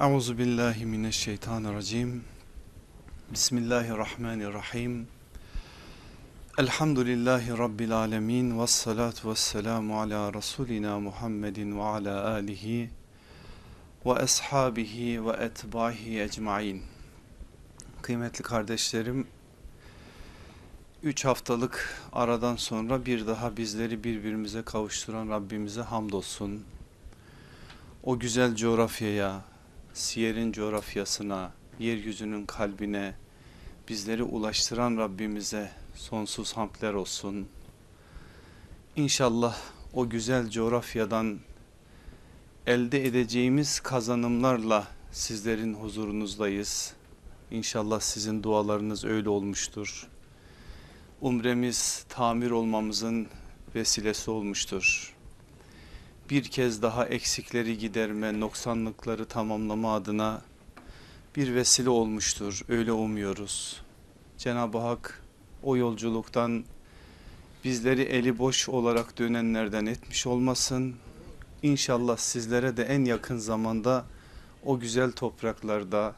Euzu billahi mineşşeytanirracim. Bismillahirrahmanirrahim. Elhamdülillahi rabbil alamin ve salatu vesselamu ala rasulina Muhammedin ve ala alihi ve ashabihi ve etbahi ecmaîn. Kıymetli kardeşlerim, 3 haftalık aradan sonra bir daha bizleri birbirimize kavuşturan Rabbimize hamdolsun. O güzel coğrafyaya, Siyer'in coğrafyasına, yeryüzünün kalbine bizleri ulaştıran Rabbimize sonsuz hamdler olsun. İnşallah o güzel coğrafyadan elde edeceğimiz kazanımlarla sizlerin huzurunuzdayız. İnşallah sizin dualarınız öyle olmuştur. Umremiz tamir olmamızın vesilesi olmuştur. Bir kez daha eksikleri giderme, noksanlıkları tamamlama adına bir vesile olmuştur. Öyle umuyoruz. Cenab-ı Hak o yolculuktan bizleri eli boş olarak dönenlerden etmiş olmasın. İnşallah sizlere de en yakın zamanda o güzel topraklarda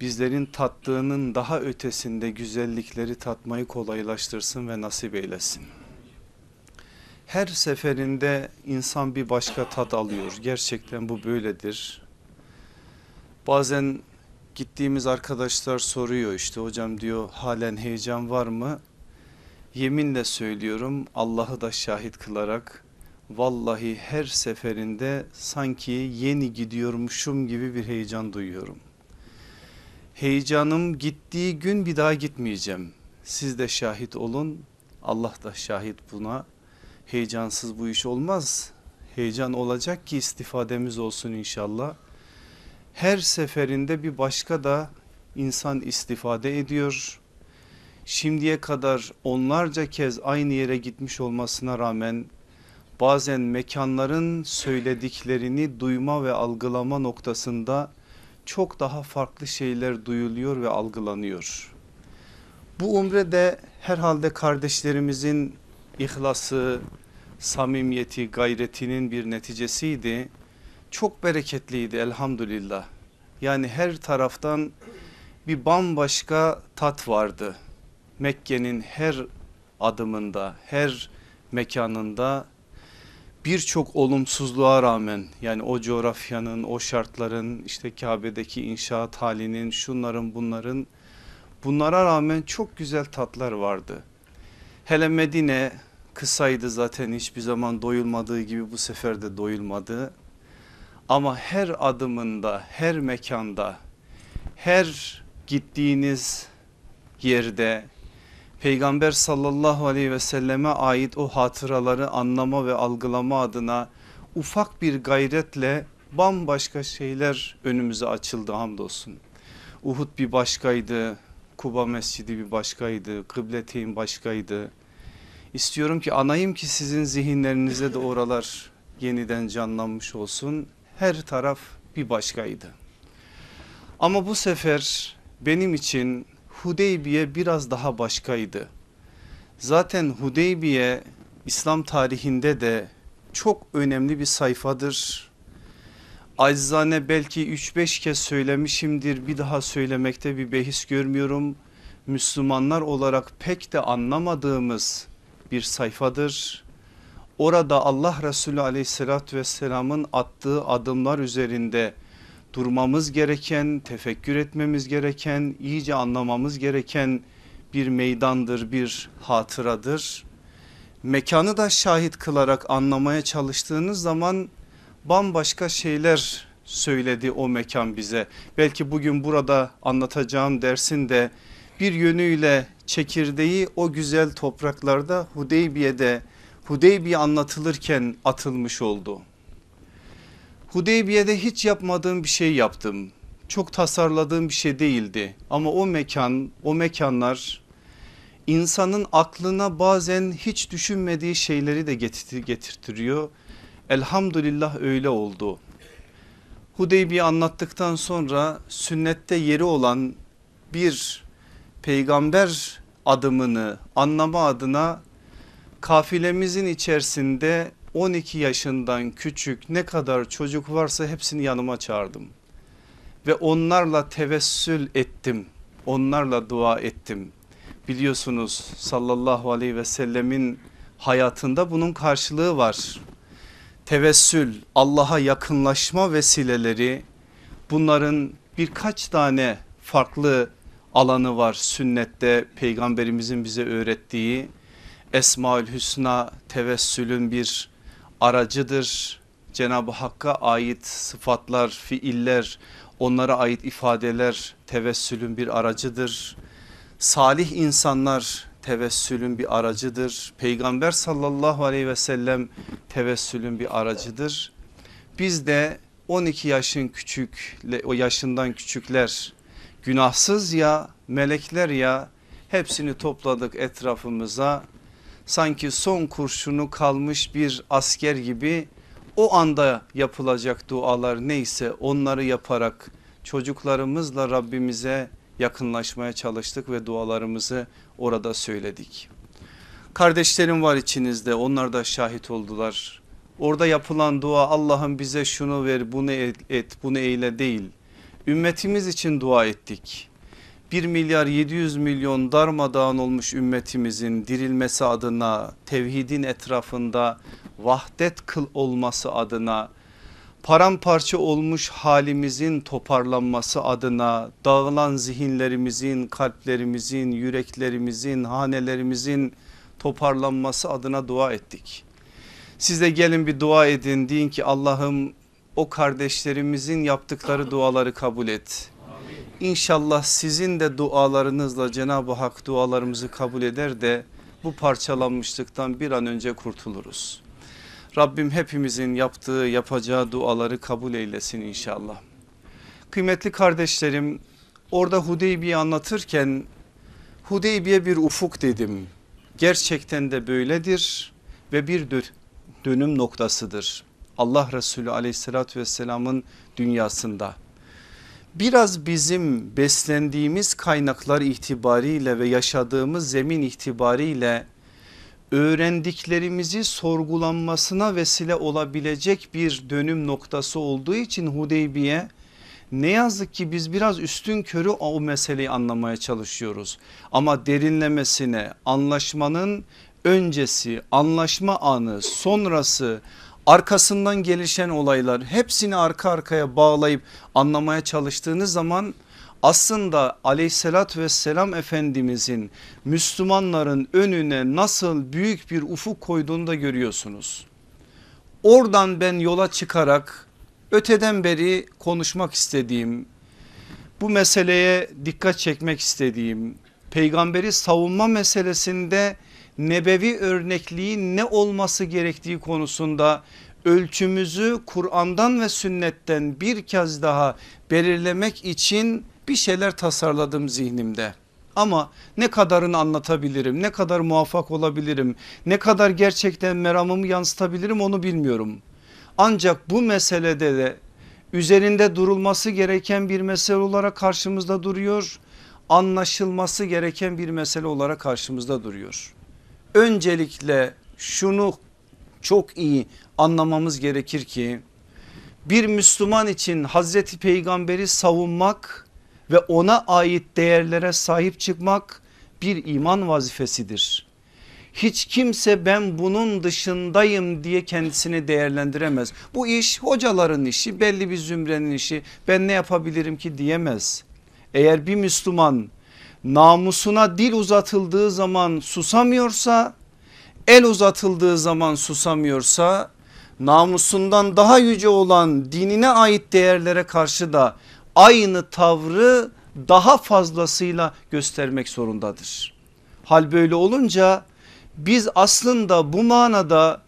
bizlerin tattığının daha ötesinde güzellikleri tatmayı kolaylaştırsın ve nasip eylesin. Her seferinde insan bir başka tat alıyor. Gerçekten bu böyledir. Bazen gittiğimiz arkadaşlar soruyor işte hocam diyor halen heyecan var mı? Yeminle söylüyorum Allah'ı da şahit kılarak vallahi her seferinde sanki yeni gidiyormuşum gibi bir heyecan duyuyorum. Heyecanım gittiği gün bir daha gitmeyeceğim. Siz de şahit olun. Allah da şahit buna. Heyecansız bu iş olmaz. Heyecan olacak ki istifademiz olsun inşallah. Her seferinde bir başka da insan istifade ediyor. Şimdiye kadar onlarca kez aynı yere gitmiş olmasına rağmen bazen mekanların söylediklerini duyma ve algılama noktasında çok daha farklı şeyler duyuluyor ve algılanıyor. Bu umre de herhalde kardeşlerimizin ihlası, samimiyeti, gayretinin bir neticesiydi. Çok bereketliydi elhamdülillah. Yani her taraftan bir bambaşka tat vardı. Mekke'nin her adımında, her mekanında birçok olumsuzluğa rağmen yani o coğrafyanın, o şartların, işte Kabe'deki inşaat halinin, şunların bunların bunlara rağmen çok güzel tatlar vardı. Hele Medine kısaydı zaten hiçbir zaman doyulmadığı gibi bu sefer de doyulmadı. Ama her adımında, her mekanda, her gittiğiniz yerde Peygamber sallallahu aleyhi ve selleme ait o hatıraları anlama ve algılama adına ufak bir gayretle bambaşka şeyler önümüze açıldı hamdolsun. Uhud bir başkaydı, Kuba Mescidi bir başkaydı, Kıbleteyn başkaydı. İstiyorum ki anayım ki sizin zihinlerinize de oralar yeniden canlanmış olsun. Her taraf bir başkaydı. Ama bu sefer benim için Hudeybiye biraz daha başkaydı. Zaten Hudeybiye İslam tarihinde de çok önemli bir sayfadır. Aczane belki 3-5 kez söylemişimdir bir daha söylemekte bir behis görmüyorum. Müslümanlar olarak pek de anlamadığımız bir sayfadır. Orada Allah Resulü aleyhissalatü vesselamın attığı adımlar üzerinde durmamız gereken, tefekkür etmemiz gereken, iyice anlamamız gereken bir meydandır, bir hatıradır. Mekanı da şahit kılarak anlamaya çalıştığınız zaman bambaşka şeyler söyledi o mekan bize. Belki bugün burada anlatacağım dersin de bir yönüyle çekirdeği o güzel topraklarda Hudeybiye'de Hudeybiye anlatılırken atılmış oldu. Hudeybiye'de hiç yapmadığım bir şey yaptım. Çok tasarladığım bir şey değildi ama o mekan o mekanlar insanın aklına bazen hiç düşünmediği şeyleri de getirtiriyor. Elhamdülillah öyle oldu. Hudeybiye anlattıktan sonra sünnette yeri olan bir peygamber adımını anlama adına kafilemizin içerisinde 12 yaşından küçük ne kadar çocuk varsa hepsini yanıma çağırdım. ve onlarla tevessül ettim. Onlarla dua ettim. Biliyorsunuz sallallahu aleyhi ve sellemin hayatında bunun karşılığı var. Tevessül Allah'a yakınlaşma vesileleri bunların birkaç tane farklı alanı var sünnette peygamberimizin bize öğrettiği Esmaül Hüsna tevessülün bir aracıdır. Cenab-ı Hakk'a ait sıfatlar, fiiller, onlara ait ifadeler tevessülün bir aracıdır. Salih insanlar tevessülün bir aracıdır. Peygamber sallallahu aleyhi ve sellem tevessülün bir aracıdır. Biz de 12 yaşın küçük o yaşından küçükler günahsız ya melekler ya hepsini topladık etrafımıza sanki son kurşunu kalmış bir asker gibi o anda yapılacak dualar neyse onları yaparak çocuklarımızla Rabbimize yakınlaşmaya çalıştık ve dualarımızı orada söyledik. Kardeşlerim var içinizde onlar da şahit oldular. Orada yapılan dua Allah'ım bize şunu ver bunu et bunu eyle değil. Ümmetimiz için dua ettik. 1 milyar 700 milyon darmadağın olmuş ümmetimizin dirilmesi adına tevhidin etrafında vahdet kıl olması adına paramparça olmuş halimizin toparlanması adına dağılan zihinlerimizin kalplerimizin yüreklerimizin hanelerimizin toparlanması adına dua ettik. Siz de gelin bir dua edin deyin ki Allah'ım o kardeşlerimizin yaptıkları duaları kabul et. İnşallah sizin de dualarınızla Cenab-ı Hak dualarımızı kabul eder de bu parçalanmışlıktan bir an önce kurtuluruz. Rabbim hepimizin yaptığı yapacağı duaları kabul eylesin inşallah. Kıymetli kardeşlerim orada Hudeybiye anlatırken Hudeybiye bir ufuk dedim. Gerçekten de böyledir ve bir dönüm noktasıdır. Allah Resulü aleyhissalatü vesselamın dünyasında. Biraz bizim beslendiğimiz kaynaklar itibariyle ve yaşadığımız zemin itibariyle öğrendiklerimizi sorgulanmasına vesile olabilecek bir dönüm noktası olduğu için Hudeybiye ne yazık ki biz biraz üstün körü o meseleyi anlamaya çalışıyoruz. Ama derinlemesine anlaşmanın öncesi, anlaşma anı, sonrası, arkasından gelişen olaylar hepsini arka arkaya bağlayıp anlamaya çalıştığınız zaman aslında aleyhissalatü vesselam efendimizin Müslümanların önüne nasıl büyük bir ufuk koyduğunu da görüyorsunuz. Oradan ben yola çıkarak öteden beri konuşmak istediğim bu meseleye dikkat çekmek istediğim peygamberi savunma meselesinde nebevi örnekliği ne olması gerektiği konusunda ölçümüzü Kur'an'dan ve sünnetten bir kez daha belirlemek için bir şeyler tasarladım zihnimde. Ama ne kadarını anlatabilirim, ne kadar muvaffak olabilirim, ne kadar gerçekten meramımı yansıtabilirim onu bilmiyorum. Ancak bu meselede de üzerinde durulması gereken bir mesele olarak karşımızda duruyor. Anlaşılması gereken bir mesele olarak karşımızda duruyor. Öncelikle şunu çok iyi anlamamız gerekir ki bir Müslüman için Hazreti Peygamberi savunmak ve ona ait değerlere sahip çıkmak bir iman vazifesidir. Hiç kimse ben bunun dışındayım diye kendisini değerlendiremez. Bu iş hocaların işi belli bir zümrenin işi ben ne yapabilirim ki diyemez. Eğer bir Müslüman namusuna dil uzatıldığı zaman susamıyorsa el uzatıldığı zaman susamıyorsa namusundan daha yüce olan dinine ait değerlere karşı da aynı tavrı daha fazlasıyla göstermek zorundadır. Hal böyle olunca biz aslında bu manada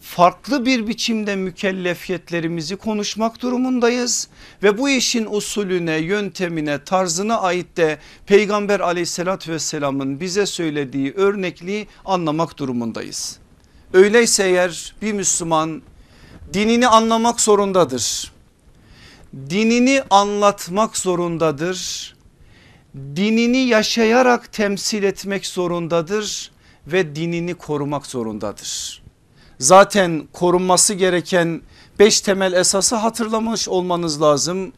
farklı bir biçimde mükellefiyetlerimizi konuşmak durumundayız ve bu işin usulüne yöntemine tarzına ait de peygamber aleyhissalatü vesselamın bize söylediği örnekliği anlamak durumundayız. Öyleyse eğer bir Müslüman dinini anlamak zorundadır. Dinini anlatmak zorundadır. Dinini yaşayarak temsil etmek zorundadır ve dinini korumak zorundadır. Zaten korunması gereken beş temel esası hatırlamış olmanız lazım.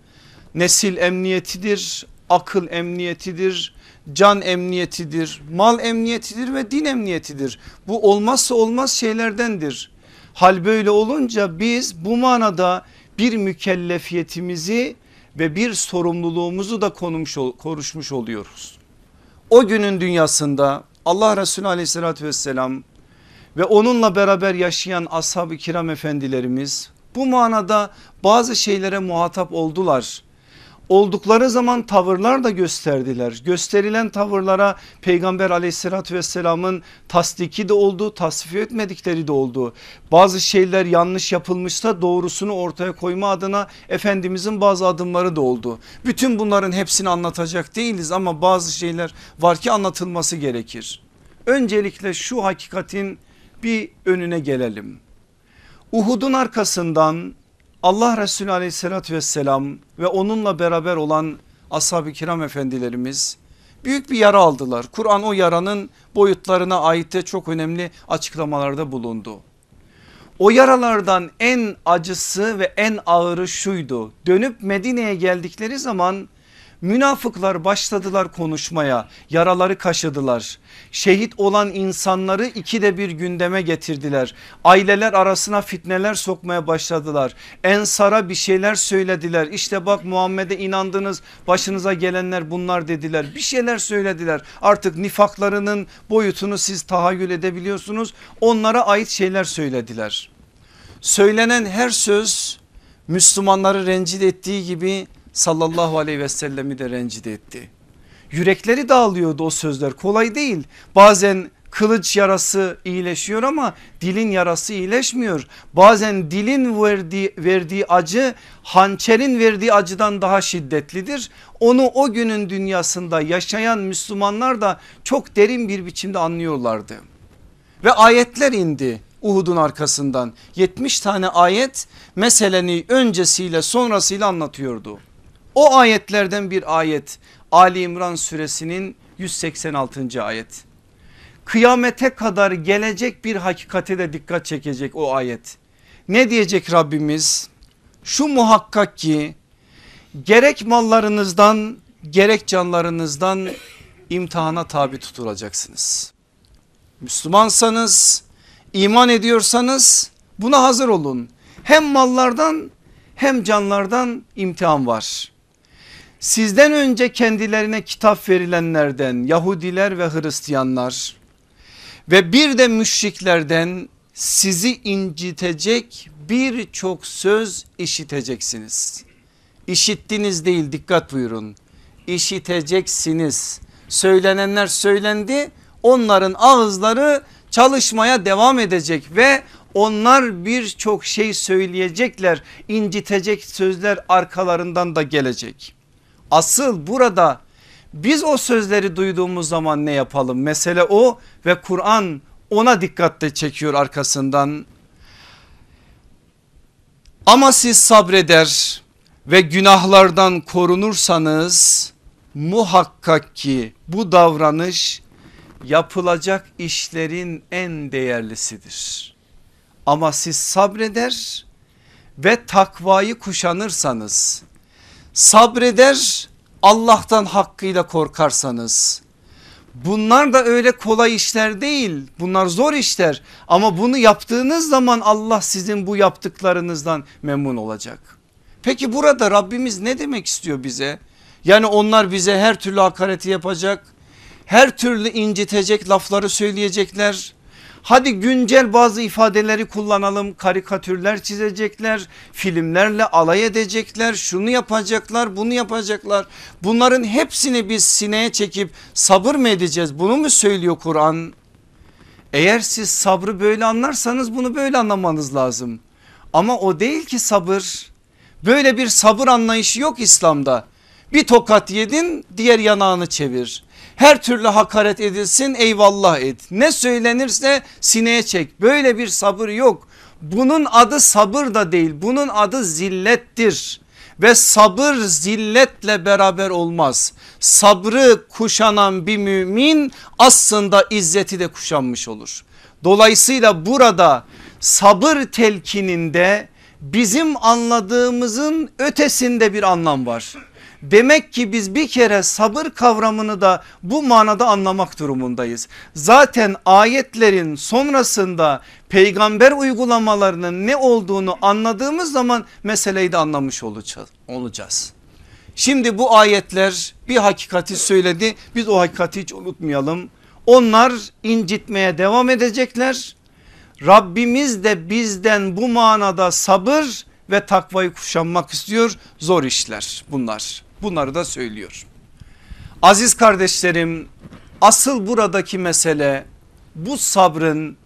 Nesil emniyetidir, akıl emniyetidir, can emniyetidir, mal emniyetidir ve din emniyetidir. Bu olmazsa olmaz şeylerdendir. Hal böyle olunca biz bu manada bir mükellefiyetimizi ve bir sorumluluğumuzu da konmuş, konuşmuş oluyoruz. O günün dünyasında Allah Resulü aleyhissalatü vesselam ve onunla beraber yaşayan ashab-ı kiram efendilerimiz bu manada bazı şeylere muhatap oldular oldukları zaman tavırlar da gösterdiler. Gösterilen tavırlara peygamber aleyhissalatü vesselamın tasdiki de oldu tasfiye etmedikleri de oldu. Bazı şeyler yanlış yapılmışsa doğrusunu ortaya koyma adına Efendimizin bazı adımları da oldu. Bütün bunların hepsini anlatacak değiliz ama bazı şeyler var ki anlatılması gerekir. Öncelikle şu hakikatin bir önüne gelelim. Uhud'un arkasından Allah Resulü aleyhissalatü vesselam ve onunla beraber olan ashab-ı kiram efendilerimiz büyük bir yara aldılar. Kur'an o yaranın boyutlarına ait de çok önemli açıklamalarda bulundu. O yaralardan en acısı ve en ağırı şuydu. Dönüp Medine'ye geldikleri zaman Münafıklar başladılar konuşmaya yaraları kaşıdılar. Şehit olan insanları ikide bir gündeme getirdiler. Aileler arasına fitneler sokmaya başladılar. Ensara bir şeyler söylediler. İşte bak Muhammed'e inandınız başınıza gelenler bunlar dediler. Bir şeyler söylediler. Artık nifaklarının boyutunu siz tahayyül edebiliyorsunuz. Onlara ait şeyler söylediler. Söylenen her söz Müslümanları rencide ettiği gibi sallallahu aleyhi ve sellemi de rencide etti. Yürekleri dağılıyordu o sözler kolay değil. Bazen kılıç yarası iyileşiyor ama dilin yarası iyileşmiyor. Bazen dilin verdiği, verdiği acı hançerin verdiği acıdan daha şiddetlidir. Onu o günün dünyasında yaşayan Müslümanlar da çok derin bir biçimde anlıyorlardı. Ve ayetler indi Uhud'un arkasından 70 tane ayet meseleni öncesiyle sonrasıyla anlatıyordu. O ayetlerden bir ayet Ali İmran suresinin 186. ayet. Kıyamete kadar gelecek bir hakikate de dikkat çekecek o ayet. Ne diyecek Rabbimiz? Şu muhakkak ki gerek mallarınızdan gerek canlarınızdan imtihana tabi tutulacaksınız. Müslümansanız iman ediyorsanız buna hazır olun. Hem mallardan hem canlardan imtihan var. Sizden önce kendilerine kitap verilenlerden Yahudiler ve Hristiyanlar ve bir de müşriklerden sizi incitecek birçok söz işiteceksiniz. İşittiniz değil dikkat buyurun. İşiteceksiniz. Söylenenler söylendi onların ağızları çalışmaya devam edecek ve onlar birçok şey söyleyecekler incitecek sözler arkalarından da gelecek. Asıl burada biz o sözleri duyduğumuz zaman ne yapalım? Mesele o ve Kur'an ona dikkatle çekiyor arkasından. Ama siz sabreder ve günahlardan korunursanız muhakkak ki bu davranış yapılacak işlerin en değerlisidir. Ama siz sabreder ve takvayı kuşanırsanız sabreder Allah'tan hakkıyla korkarsanız bunlar da öyle kolay işler değil bunlar zor işler ama bunu yaptığınız zaman Allah sizin bu yaptıklarınızdan memnun olacak. Peki burada Rabbimiz ne demek istiyor bize? Yani onlar bize her türlü hakareti yapacak her türlü incitecek lafları söyleyecekler Hadi güncel bazı ifadeleri kullanalım karikatürler çizecekler filmlerle alay edecekler şunu yapacaklar bunu yapacaklar. Bunların hepsini biz sineye çekip sabır mı edeceğiz bunu mu söylüyor Kur'an? Eğer siz sabrı böyle anlarsanız bunu böyle anlamanız lazım. Ama o değil ki sabır. Böyle bir sabır anlayışı yok İslam'da. Bir tokat yedin diğer yanağını çevir. Her türlü hakaret edilsin eyvallah et. Ne söylenirse sineye çek. Böyle bir sabır yok. Bunun adı sabır da değil. Bunun adı zillettir. Ve sabır zilletle beraber olmaz. Sabrı kuşanan bir mümin aslında izzeti de kuşanmış olur. Dolayısıyla burada sabır telkininde bizim anladığımızın ötesinde bir anlam var. Demek ki biz bir kere sabır kavramını da bu manada anlamak durumundayız. Zaten ayetlerin sonrasında peygamber uygulamalarının ne olduğunu anladığımız zaman meseleyi de anlamış olacağız. Şimdi bu ayetler bir hakikati söyledi biz o hakikati hiç unutmayalım. Onlar incitmeye devam edecekler. Rabbimiz de bizden bu manada sabır ve takvayı kuşanmak istiyor. Zor işler bunlar. Bunları da söylüyor. Aziz kardeşlerim asıl buradaki mesele bu sabrın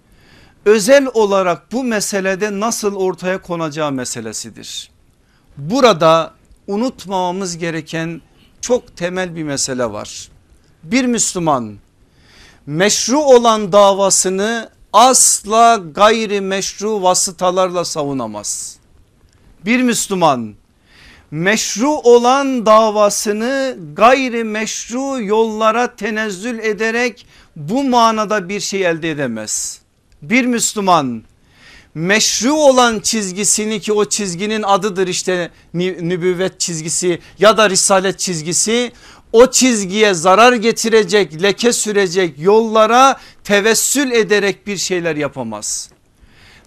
özel olarak bu meselede nasıl ortaya konacağı meselesidir. Burada unutmamamız gereken çok temel bir mesele var. Bir Müslüman meşru olan davasını asla gayri meşru vasıtalarla savunamaz. Bir Müslüman meşru olan davasını gayri meşru yollara tenezzül ederek bu manada bir şey elde edemez. Bir Müslüman meşru olan çizgisini ki o çizginin adıdır işte nübüvvet çizgisi ya da risalet çizgisi o çizgiye zarar getirecek leke sürecek yollara tevessül ederek bir şeyler yapamaz.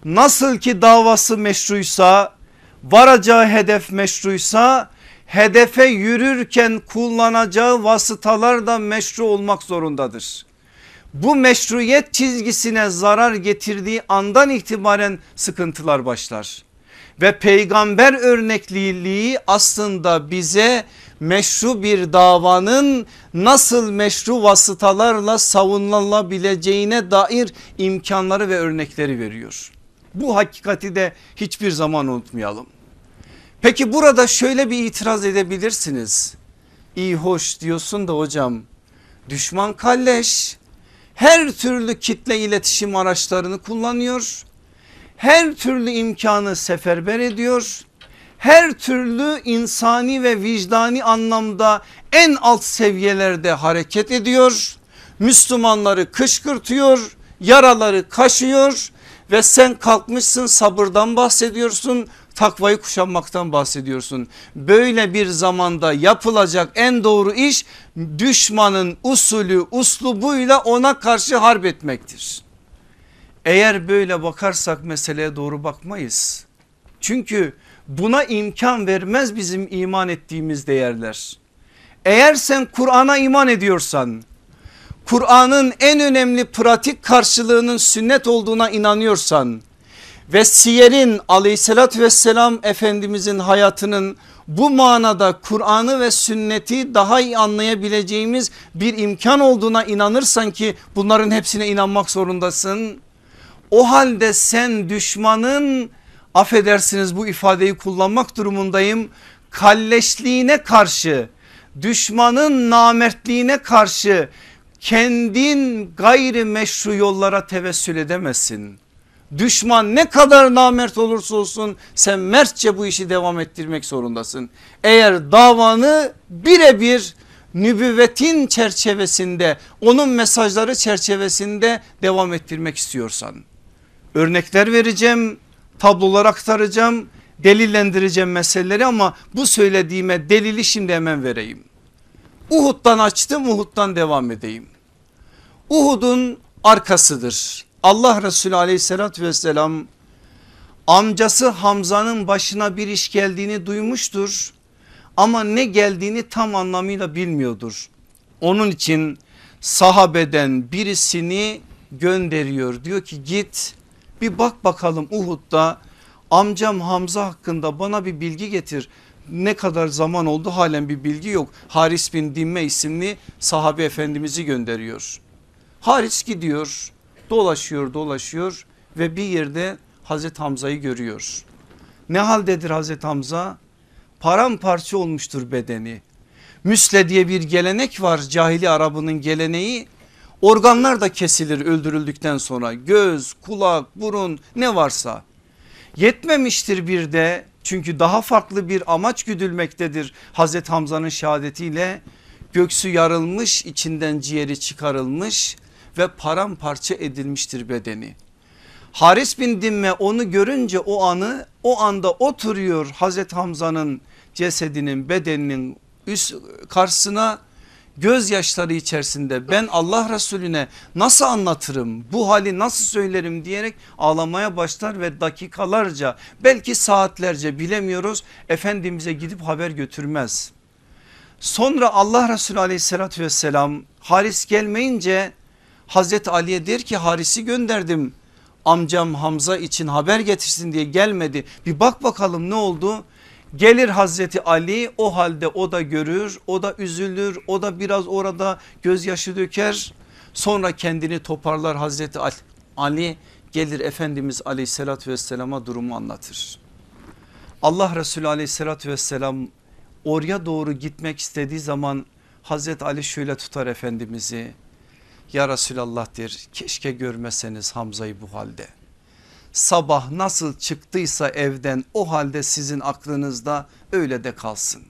Nasıl ki davası meşruysa varacağı hedef meşruysa hedefe yürürken kullanacağı vasıtalar da meşru olmak zorundadır. Bu meşruiyet çizgisine zarar getirdiği andan itibaren sıkıntılar başlar. Ve peygamber örnekliliği aslında bize meşru bir davanın nasıl meşru vasıtalarla savunulabileceğine dair imkanları ve örnekleri veriyor. Bu hakikati de hiçbir zaman unutmayalım. Peki burada şöyle bir itiraz edebilirsiniz. İyi hoş diyorsun da hocam düşman kalleş her türlü kitle iletişim araçlarını kullanıyor. Her türlü imkanı seferber ediyor. Her türlü insani ve vicdani anlamda en alt seviyelerde hareket ediyor. Müslümanları kışkırtıyor, yaraları kaşıyor ve sen kalkmışsın sabırdan bahsediyorsun takvayı kuşanmaktan bahsediyorsun. Böyle bir zamanda yapılacak en doğru iş düşmanın usulü uslubuyla ona karşı harp etmektir. Eğer böyle bakarsak meseleye doğru bakmayız. Çünkü buna imkan vermez bizim iman ettiğimiz değerler. Eğer sen Kur'an'a iman ediyorsan Kur'an'ın en önemli pratik karşılığının sünnet olduğuna inanıyorsan ve siyerin aleyhissalatü vesselam efendimizin hayatının bu manada Kur'an'ı ve sünneti daha iyi anlayabileceğimiz bir imkan olduğuna inanırsan ki bunların hepsine inanmak zorundasın. O halde sen düşmanın affedersiniz bu ifadeyi kullanmak durumundayım kalleşliğine karşı düşmanın namertliğine karşı kendin gayri meşru yollara tevessül edemezsin. Düşman ne kadar namert olursa olsun sen mertçe bu işi devam ettirmek zorundasın. Eğer davanı birebir nübüvvetin çerçevesinde onun mesajları çerçevesinde devam ettirmek istiyorsan. Örnekler vereceğim tablolar aktaracağım delillendireceğim meseleleri ama bu söylediğime delili şimdi hemen vereyim. Uhud'dan açtım Uhud'dan devam edeyim. Uhud'un arkasıdır. Allah Resulü aleyhissalatü vesselam amcası Hamza'nın başına bir iş geldiğini duymuştur. Ama ne geldiğini tam anlamıyla bilmiyordur. Onun için sahabeden birisini gönderiyor. Diyor ki git bir bak bakalım Uhud'da amcam Hamza hakkında bana bir bilgi getir. Ne kadar zaman oldu halen bir bilgi yok. Haris bin Dimme isimli sahabe efendimizi gönderiyor. Haris gidiyor dolaşıyor dolaşıyor ve bir yerde Hazreti Hamza'yı görüyor. Ne haldedir Hazreti Hamza? Paramparça olmuştur bedeni. Müsle diye bir gelenek var cahili Arabının geleneği. Organlar da kesilir öldürüldükten sonra göz, kulak, burun ne varsa. Yetmemiştir bir de çünkü daha farklı bir amaç güdülmektedir Hazreti Hamza'nın şehadetiyle. Göksü yarılmış içinden ciğeri çıkarılmış ve paramparça edilmiştir bedeni. Haris bin Dimme onu görünce o anı o anda oturuyor Hazreti Hamza'nın cesedinin bedeninin üst karşısına gözyaşları içerisinde ben Allah Resulüne nasıl anlatırım bu hali nasıl söylerim diyerek ağlamaya başlar ve dakikalarca belki saatlerce bilemiyoruz Efendimiz'e gidip haber götürmez. Sonra Allah Resulü aleyhissalatü vesselam Haris gelmeyince Hazreti Ali'ye der ki Haris'i gönderdim. Amcam Hamza için haber getirsin diye gelmedi. Bir bak bakalım ne oldu? Gelir Hazreti Ali o halde o da görür o da üzülür o da biraz orada gözyaşı döker. Sonra kendini toparlar Hazreti Ali gelir Efendimiz aleyhissalatü vesselama durumu anlatır. Allah Resulü aleyhissalatü vesselam oraya doğru gitmek istediği zaman Hazreti Ali şöyle tutar Efendimiz'i ya Resulallah der keşke görmeseniz Hamza'yı bu halde sabah nasıl çıktıysa evden o halde sizin aklınızda öyle de kalsın.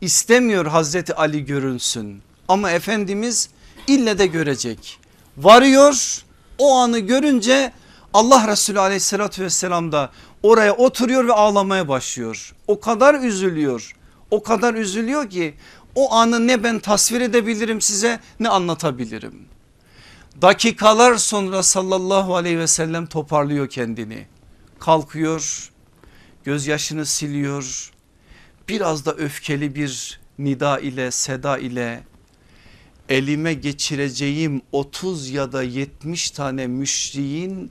İstemiyor Hazreti Ali görünsün ama Efendimiz ille de görecek. Varıyor o anı görünce Allah Resulü aleyhissalatü vesselam da oraya oturuyor ve ağlamaya başlıyor. O kadar üzülüyor o kadar üzülüyor ki o anı ne ben tasvir edebilirim size ne anlatabilirim. Dakikalar sonra sallallahu aleyhi ve sellem toparlıyor kendini. Kalkıyor gözyaşını siliyor. Biraz da öfkeli bir nida ile seda ile elime geçireceğim 30 ya da 70 tane müşriğin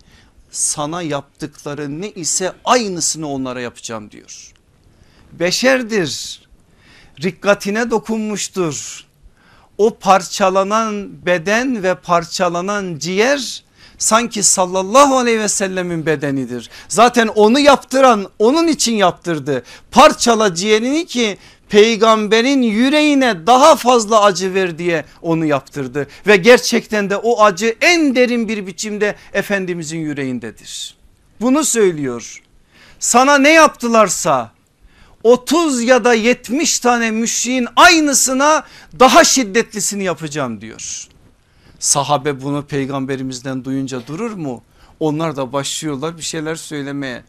sana yaptıkları ne ise aynısını onlara yapacağım diyor. Beşerdir rikkatine dokunmuştur o parçalanan beden ve parçalanan ciğer sanki sallallahu aleyhi ve sellemin bedenidir. Zaten onu yaptıran onun için yaptırdı. Parçala ciğerini ki peygamberin yüreğine daha fazla acı ver diye onu yaptırdı. Ve gerçekten de o acı en derin bir biçimde Efendimizin yüreğindedir. Bunu söylüyor. Sana ne yaptılarsa 30 ya da 70 tane müşriğin aynısına daha şiddetlisini yapacağım diyor. Sahabe bunu peygamberimizden duyunca durur mu? Onlar da başlıyorlar bir şeyler söylemeye.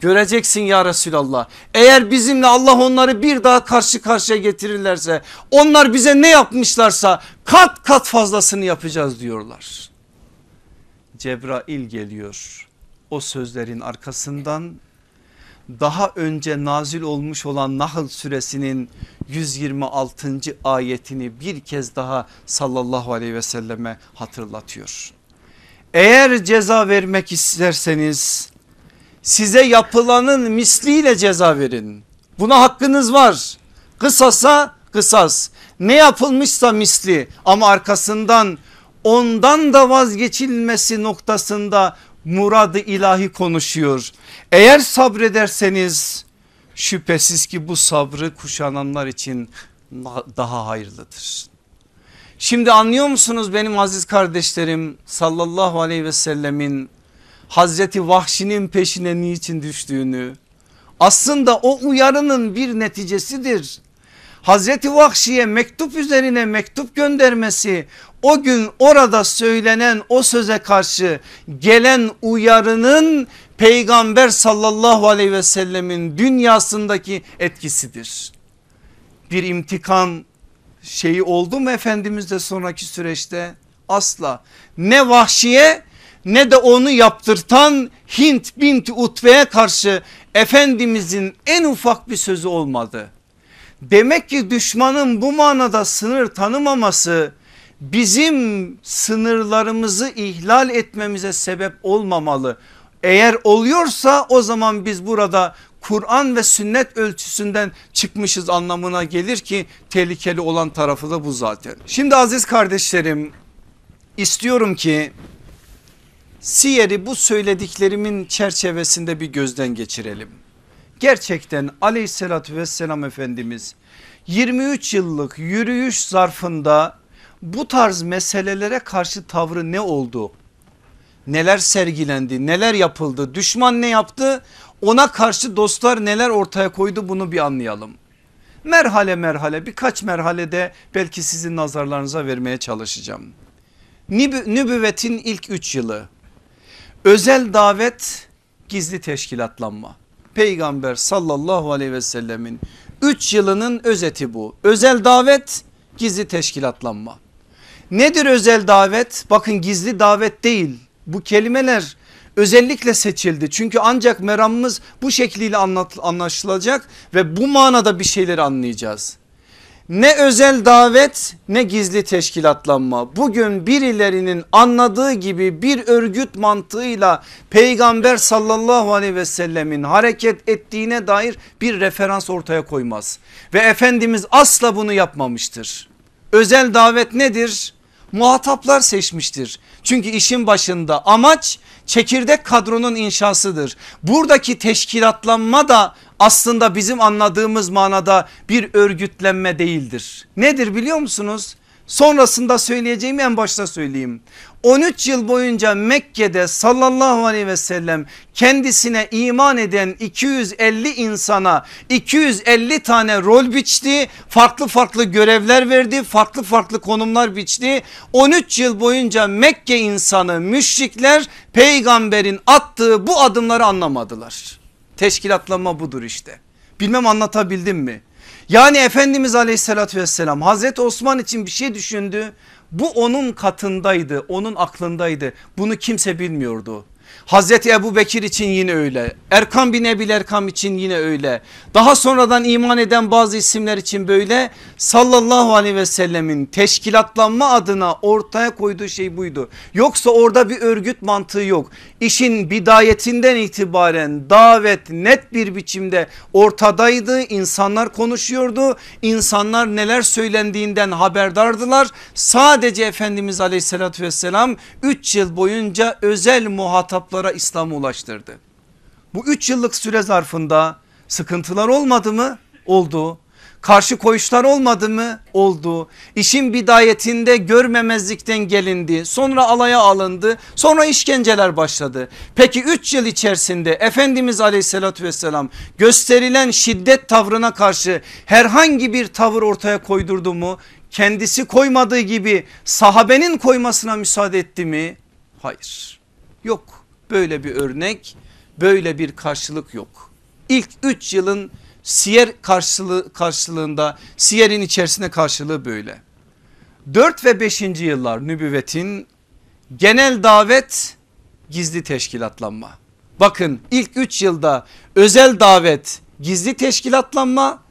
Göreceksin ya Resulallah eğer bizimle Allah onları bir daha karşı karşıya getirirlerse onlar bize ne yapmışlarsa kat kat fazlasını yapacağız diyorlar. Cebrail geliyor o sözlerin arkasından daha önce nazil olmuş olan Nahl suresinin 126. ayetini bir kez daha sallallahu aleyhi ve selleme hatırlatıyor. Eğer ceza vermek isterseniz size yapılanın misliyle ceza verin. Buna hakkınız var. Kısasa kısas ne yapılmışsa misli ama arkasından ondan da vazgeçilmesi noktasında muradı ilahi konuşuyor. Eğer sabrederseniz şüphesiz ki bu sabrı kuşananlar için daha hayırlıdır. Şimdi anlıyor musunuz benim aziz kardeşlerim sallallahu aleyhi ve sellemin Hazreti Vahşi'nin peşine niçin düştüğünü aslında o uyarının bir neticesidir. Hazreti Vahşi'ye mektup üzerine mektup göndermesi o gün orada söylenen o söze karşı gelen uyarının peygamber sallallahu aleyhi ve sellemin dünyasındaki etkisidir. Bir imtikan şeyi oldu mu Efendimiz'de sonraki süreçte? Asla ne vahşiye ne de onu yaptırtan Hint binti Utbe'ye karşı Efendimizin en ufak bir sözü olmadı. Demek ki düşmanın bu manada sınır tanımaması bizim sınırlarımızı ihlal etmemize sebep olmamalı. Eğer oluyorsa o zaman biz burada Kur'an ve sünnet ölçüsünden çıkmışız anlamına gelir ki tehlikeli olan tarafı da bu zaten. Şimdi aziz kardeşlerim istiyorum ki Siyer'i bu söylediklerimin çerçevesinde bir gözden geçirelim. Gerçekten aleyhissalatü vesselam Efendimiz 23 yıllık yürüyüş zarfında bu tarz meselelere karşı tavrı ne oldu? Neler sergilendi neler yapıldı düşman ne yaptı ona karşı dostlar neler ortaya koydu bunu bir anlayalım. Merhale merhale birkaç merhalede belki sizin nazarlarınıza vermeye çalışacağım. Nübüvvetin ilk üç yılı Özel davet gizli teşkilatlanma. Peygamber sallallahu aleyhi ve sellemin 3 yılının özeti bu. Özel davet gizli teşkilatlanma. Nedir özel davet? Bakın gizli davet değil. Bu kelimeler özellikle seçildi. Çünkü ancak meramımız bu şekliyle anlaşılacak ve bu manada bir şeyleri anlayacağız. Ne özel davet ne gizli teşkilatlanma. Bugün birilerinin anladığı gibi bir örgüt mantığıyla peygamber sallallahu aleyhi ve sellemin hareket ettiğine dair bir referans ortaya koymaz. Ve Efendimiz asla bunu yapmamıştır. Özel davet nedir? Muhataplar seçmiştir. Çünkü işin başında amaç çekirdek kadronun inşasıdır. Buradaki teşkilatlanma da aslında bizim anladığımız manada bir örgütlenme değildir. Nedir biliyor musunuz? Sonrasında söyleyeceğimi en başta söyleyeyim. 13 yıl boyunca Mekke'de sallallahu aleyhi ve sellem kendisine iman eden 250 insana 250 tane rol biçti. Farklı farklı görevler verdi. Farklı farklı konumlar biçti. 13 yıl boyunca Mekke insanı müşrikler peygamberin attığı bu adımları anlamadılar. Teşkilatlanma budur işte. Bilmem anlatabildim mi? Yani Efendimiz aleyhissalatü vesselam Hazreti Osman için bir şey düşündü. Bu onun katındaydı onun aklındaydı bunu kimse bilmiyordu. Hazreti Ebu Bekir için yine öyle. Erkam bin Ebil Erkam için yine öyle. Daha sonradan iman eden bazı isimler için böyle. Sallallahu aleyhi ve sellemin teşkilatlanma adına ortaya koyduğu şey buydu. Yoksa orada bir örgüt mantığı yok. İşin bidayetinden itibaren davet net bir biçimde ortadaydı. İnsanlar konuşuyordu. İnsanlar neler söylendiğinden haberdardılar. Sadece Efendimiz aleyhissalatü vesselam 3 yıl boyunca özel muhataplar Araplara İslam'ı ulaştırdı. Bu üç yıllık süre zarfında sıkıntılar olmadı mı? Oldu. Karşı koyuşlar olmadı mı? Oldu. İşin bidayetinde görmemezlikten gelindi. Sonra alaya alındı. Sonra işkenceler başladı. Peki 3 yıl içerisinde Efendimiz aleyhissalatü vesselam gösterilen şiddet tavrına karşı herhangi bir tavır ortaya koydurdu mu? Kendisi koymadığı gibi sahabenin koymasına müsaade etti mi? Hayır. Yok böyle bir örnek böyle bir karşılık yok. İlk 3 yılın siyer karşılığı, karşılığında siyerin içerisinde karşılığı böyle. 4 ve 5. yıllar nübüvvetin genel davet gizli teşkilatlanma. Bakın ilk 3 yılda özel davet gizli teşkilatlanma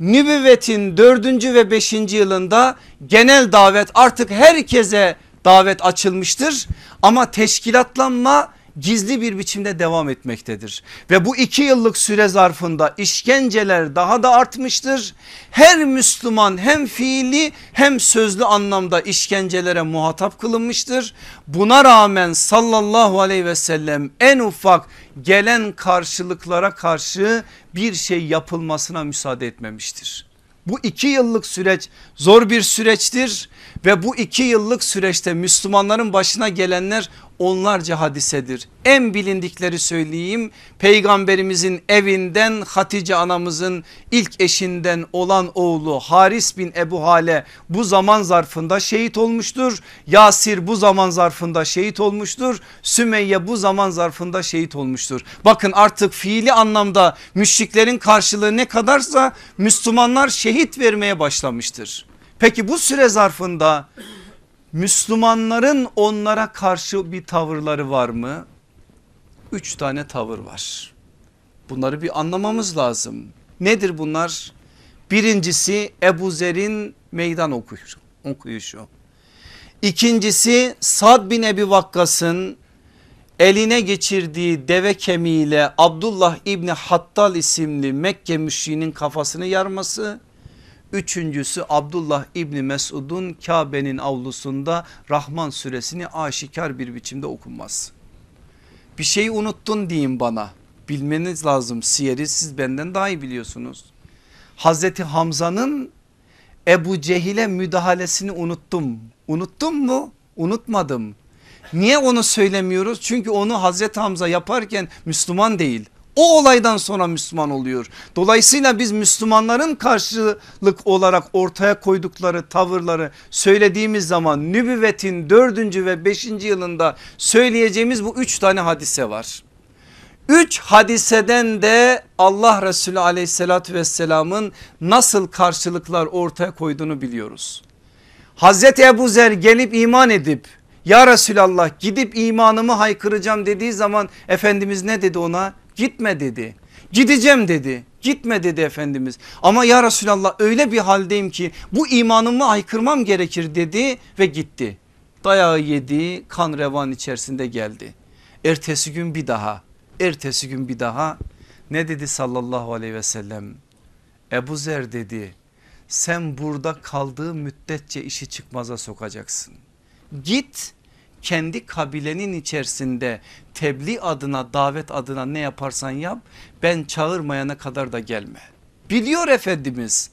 nübüvvetin 4. ve 5. yılında genel davet artık herkese davet açılmıştır ama teşkilatlanma gizli bir biçimde devam etmektedir. Ve bu iki yıllık süre zarfında işkenceler daha da artmıştır. Her Müslüman hem fiili hem sözlü anlamda işkencelere muhatap kılınmıştır. Buna rağmen sallallahu aleyhi ve sellem en ufak gelen karşılıklara karşı bir şey yapılmasına müsaade etmemiştir. Bu iki yıllık süreç zor bir süreçtir ve bu iki yıllık süreçte Müslümanların başına gelenler onlarca hadisedir. En bilindikleri söyleyeyim peygamberimizin evinden Hatice anamızın ilk eşinden olan oğlu Haris bin Ebu Hale bu zaman zarfında şehit olmuştur. Yasir bu zaman zarfında şehit olmuştur. Sümeyye bu zaman zarfında şehit olmuştur. Bakın artık fiili anlamda müşriklerin karşılığı ne kadarsa Müslümanlar şehit vermeye başlamıştır. Peki bu süre zarfında Müslümanların onlara karşı bir tavırları var mı? Üç tane tavır var. Bunları bir anlamamız lazım. Nedir bunlar? Birincisi Ebu Zer'in meydan okuyuşu. İkincisi Sad bin Ebi Vakkas'ın eline geçirdiği deve kemiğiyle Abdullah İbni Hattal isimli Mekke müşriğinin kafasını yarması. Üçüncüsü Abdullah İbni Mesud'un Kabe'nin avlusunda Rahman suresini aşikar bir biçimde okunmaz. Bir şeyi unuttun diyeyim bana bilmeniz lazım siyeri siz benden daha iyi biliyorsunuz. Hazreti Hamza'nın Ebu Cehil'e müdahalesini unuttum. Unuttum mu? Unutmadım. Niye onu söylemiyoruz? Çünkü onu Hazreti Hamza yaparken Müslüman değil. O olaydan sonra Müslüman oluyor. Dolayısıyla biz Müslümanların karşılık olarak ortaya koydukları tavırları söylediğimiz zaman nübüvvetin dördüncü ve beşinci yılında söyleyeceğimiz bu üç tane hadise var. Üç hadiseden de Allah Resulü aleyhissalatü vesselamın nasıl karşılıklar ortaya koyduğunu biliyoruz. Hazreti Ebu Zer gelip iman edip ya Resulallah gidip imanımı haykıracağım dediği zaman Efendimiz ne dedi ona? Gitme dedi. Gideceğim dedi. Gitme dedi Efendimiz. Ama ya Resulallah öyle bir haldeyim ki bu imanımı haykırmam gerekir dedi ve gitti. Dayağı yedi kan revan içerisinde geldi. Ertesi gün bir daha ertesi gün bir daha ne dedi sallallahu aleyhi ve sellem? Ebu Zer dedi sen burada kaldığı müddetçe işi çıkmaza sokacaksın. Git kendi kabilenin içerisinde tebliğ adına davet adına ne yaparsan yap ben çağırmayana kadar da gelme. Biliyor Efendimiz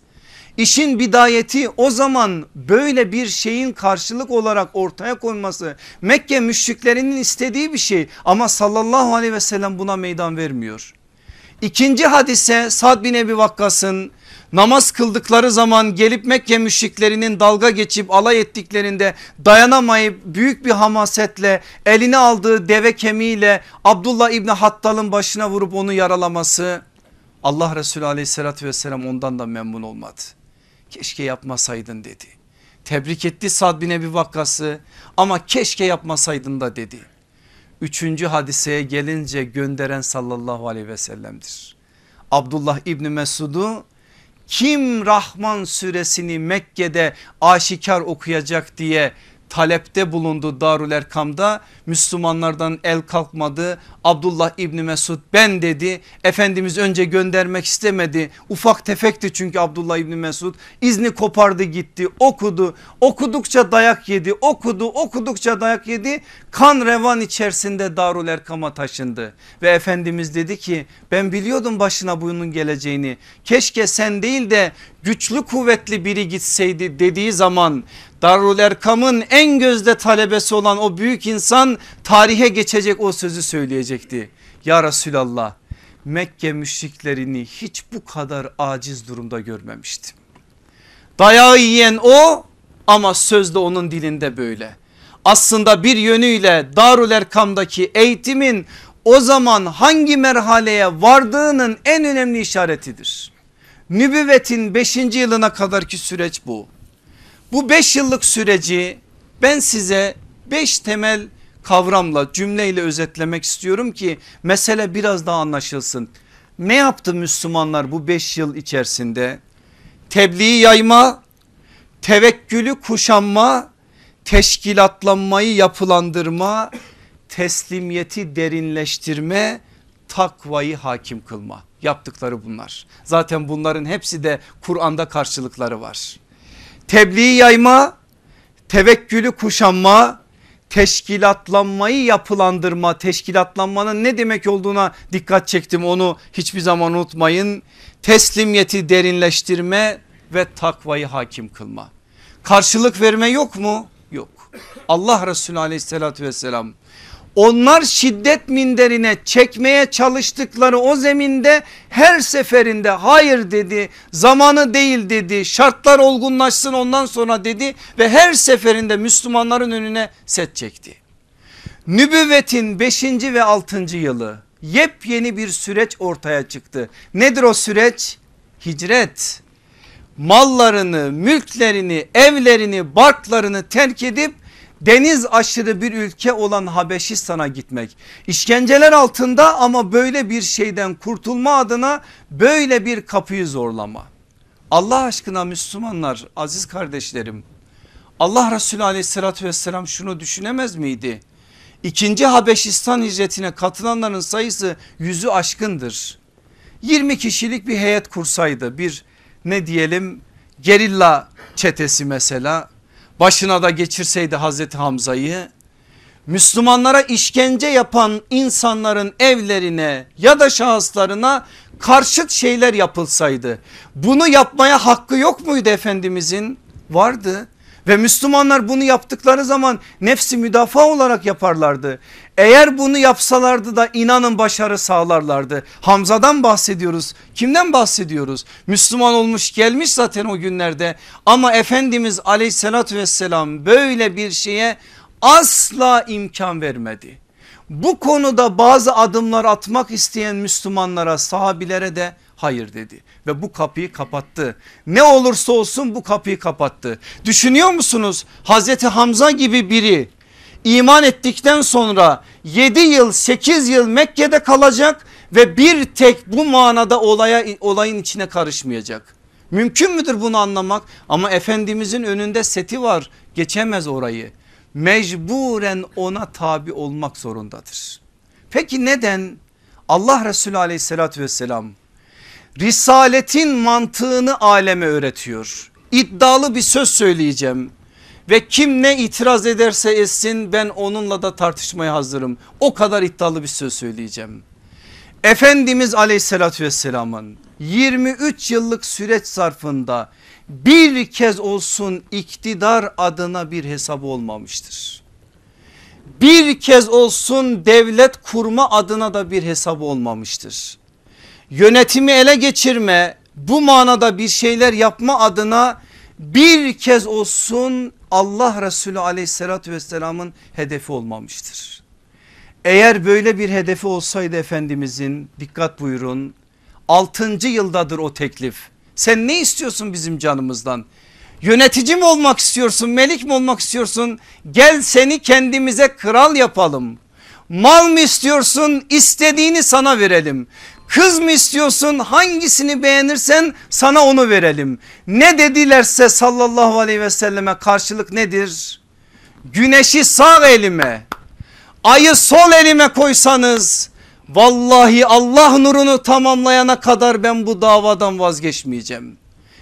İşin bidayeti o zaman böyle bir şeyin karşılık olarak ortaya konması Mekke müşriklerinin istediği bir şey ama sallallahu aleyhi ve sellem buna meydan vermiyor. İkinci hadise Sad bin Ebi Vakkas'ın namaz kıldıkları zaman gelip Mekke müşriklerinin dalga geçip alay ettiklerinde dayanamayıp büyük bir hamasetle eline aldığı deve kemiğiyle Abdullah İbni Hattal'ın başına vurup onu yaralaması Allah Resulü aleyhissalatü vesselam ondan da memnun olmadı. Keşke yapmasaydın dedi. Tebrik etti Sad bin Ebi Vakkas'ı ama keşke yapmasaydın da dedi. Üçüncü hadiseye gelince gönderen sallallahu aleyhi ve sellem'dir. Abdullah İbni Mesud'u kim Rahman suresini Mekke'de aşikar okuyacak diye talepte bulundu Darül Erkam'da. Müslümanlardan el kalkmadı. Abdullah İbni Mesud ben dedi. Efendimiz önce göndermek istemedi. Ufak tefekti çünkü Abdullah İbni Mesud. İzni kopardı gitti okudu. Okudukça dayak yedi okudu okudukça dayak yedi. Kan revan içerisinde Darül Erkam'a taşındı. Ve Efendimiz dedi ki ben biliyordum başına bunun geleceğini. Keşke sen değil de güçlü kuvvetli biri gitseydi dediği zaman Darul Erkam'ın en gözde talebesi olan o büyük insan tarihe geçecek o sözü söyleyecekti. Ya Resulallah Mekke müşriklerini hiç bu kadar aciz durumda görmemiştim. Dayağı yiyen o ama söz de onun dilinde böyle. Aslında bir yönüyle Darul Erkam'daki eğitimin o zaman hangi merhaleye vardığının en önemli işaretidir. Nübüvvetin 5. yılına kadarki süreç bu. Bu 5 yıllık süreci ben size 5 temel kavramla cümleyle özetlemek istiyorum ki mesele biraz daha anlaşılsın. Ne yaptı Müslümanlar bu 5 yıl içerisinde? Tebliği yayma, tevekkülü kuşanma, teşkilatlanmayı yapılandırma, teslimiyeti derinleştirme, takvayı hakim kılma yaptıkları bunlar. Zaten bunların hepsi de Kur'an'da karşılıkları var. Tebliği yayma, tevekkülü kuşanma, teşkilatlanmayı yapılandırma, teşkilatlanmanın ne demek olduğuna dikkat çektim onu hiçbir zaman unutmayın. Teslimiyeti derinleştirme ve takvayı hakim kılma. Karşılık verme yok mu? Yok. Allah Resulü aleyhissalatü vesselam onlar şiddet minderine çekmeye çalıştıkları o zeminde her seferinde hayır dedi zamanı değil dedi şartlar olgunlaşsın ondan sonra dedi ve her seferinde Müslümanların önüne set çekti. Nübüvvetin 5. ve 6. yılı yepyeni bir süreç ortaya çıktı. Nedir o süreç? Hicret. Mallarını, mülklerini, evlerini, barklarını terk edip deniz aşırı bir ülke olan Habeşistan'a gitmek. İşkenceler altında ama böyle bir şeyden kurtulma adına böyle bir kapıyı zorlama. Allah aşkına Müslümanlar aziz kardeşlerim Allah Resulü aleyhissalatü vesselam şunu düşünemez miydi? İkinci Habeşistan hicretine katılanların sayısı yüzü aşkındır. 20 kişilik bir heyet kursaydı bir ne diyelim gerilla çetesi mesela başına da geçirseydi Hazreti Hamza'yı Müslümanlara işkence yapan insanların evlerine ya da şahıslarına karşıt şeyler yapılsaydı bunu yapmaya hakkı yok muydu Efendimizin? Vardı Ve Müslümanlar bunu yaptıkları zaman nefsi müdafaa olarak yaparlardı. Eğer bunu yapsalardı da inanın başarı sağlarlardı. Hamza'dan bahsediyoruz. Kimden bahsediyoruz? Müslüman olmuş gelmiş zaten o günlerde. Ama Efendimiz aleyhissalatü vesselam böyle bir şeye asla imkan vermedi. Bu konuda bazı adımlar atmak isteyen Müslümanlara sahabilere de hayır dedi ve bu kapıyı kapattı. Ne olursa olsun bu kapıyı kapattı. Düşünüyor musunuz Hazreti Hamza gibi biri iman ettikten sonra 7 yıl 8 yıl Mekke'de kalacak ve bir tek bu manada olaya olayın içine karışmayacak. Mümkün müdür bunu anlamak ama Efendimizin önünde seti var geçemez orayı mecburen ona tabi olmak zorundadır. Peki neden Allah Resulü aleyhissalatü vesselam risaletin mantığını aleme öğretiyor. İddialı bir söz söyleyeceğim ve kim ne itiraz ederse etsin ben onunla da tartışmaya hazırım. O kadar iddialı bir söz söyleyeceğim. Efendimiz aleyhissalatü vesselamın 23 yıllık süreç zarfında bir kez olsun iktidar adına bir hesabı olmamıştır. Bir kez olsun devlet kurma adına da bir hesabı olmamıştır. Yönetimi ele geçirme bu manada bir şeyler yapma adına bir kez olsun Allah Resulü aleyhissalatü vesselamın hedefi olmamıştır. Eğer böyle bir hedefi olsaydı Efendimizin dikkat buyurun 6. yıldadır o teklif. Sen ne istiyorsun bizim canımızdan? Yönetici mi olmak istiyorsun melik mi olmak istiyorsun? Gel seni kendimize kral yapalım. Mal mı istiyorsun istediğini sana verelim. Kız mı istiyorsun hangisini beğenirsen sana onu verelim. Ne dedilerse sallallahu aleyhi ve selleme karşılık nedir? Güneşi sağ elime ayı sol elime koysanız vallahi Allah nurunu tamamlayana kadar ben bu davadan vazgeçmeyeceğim.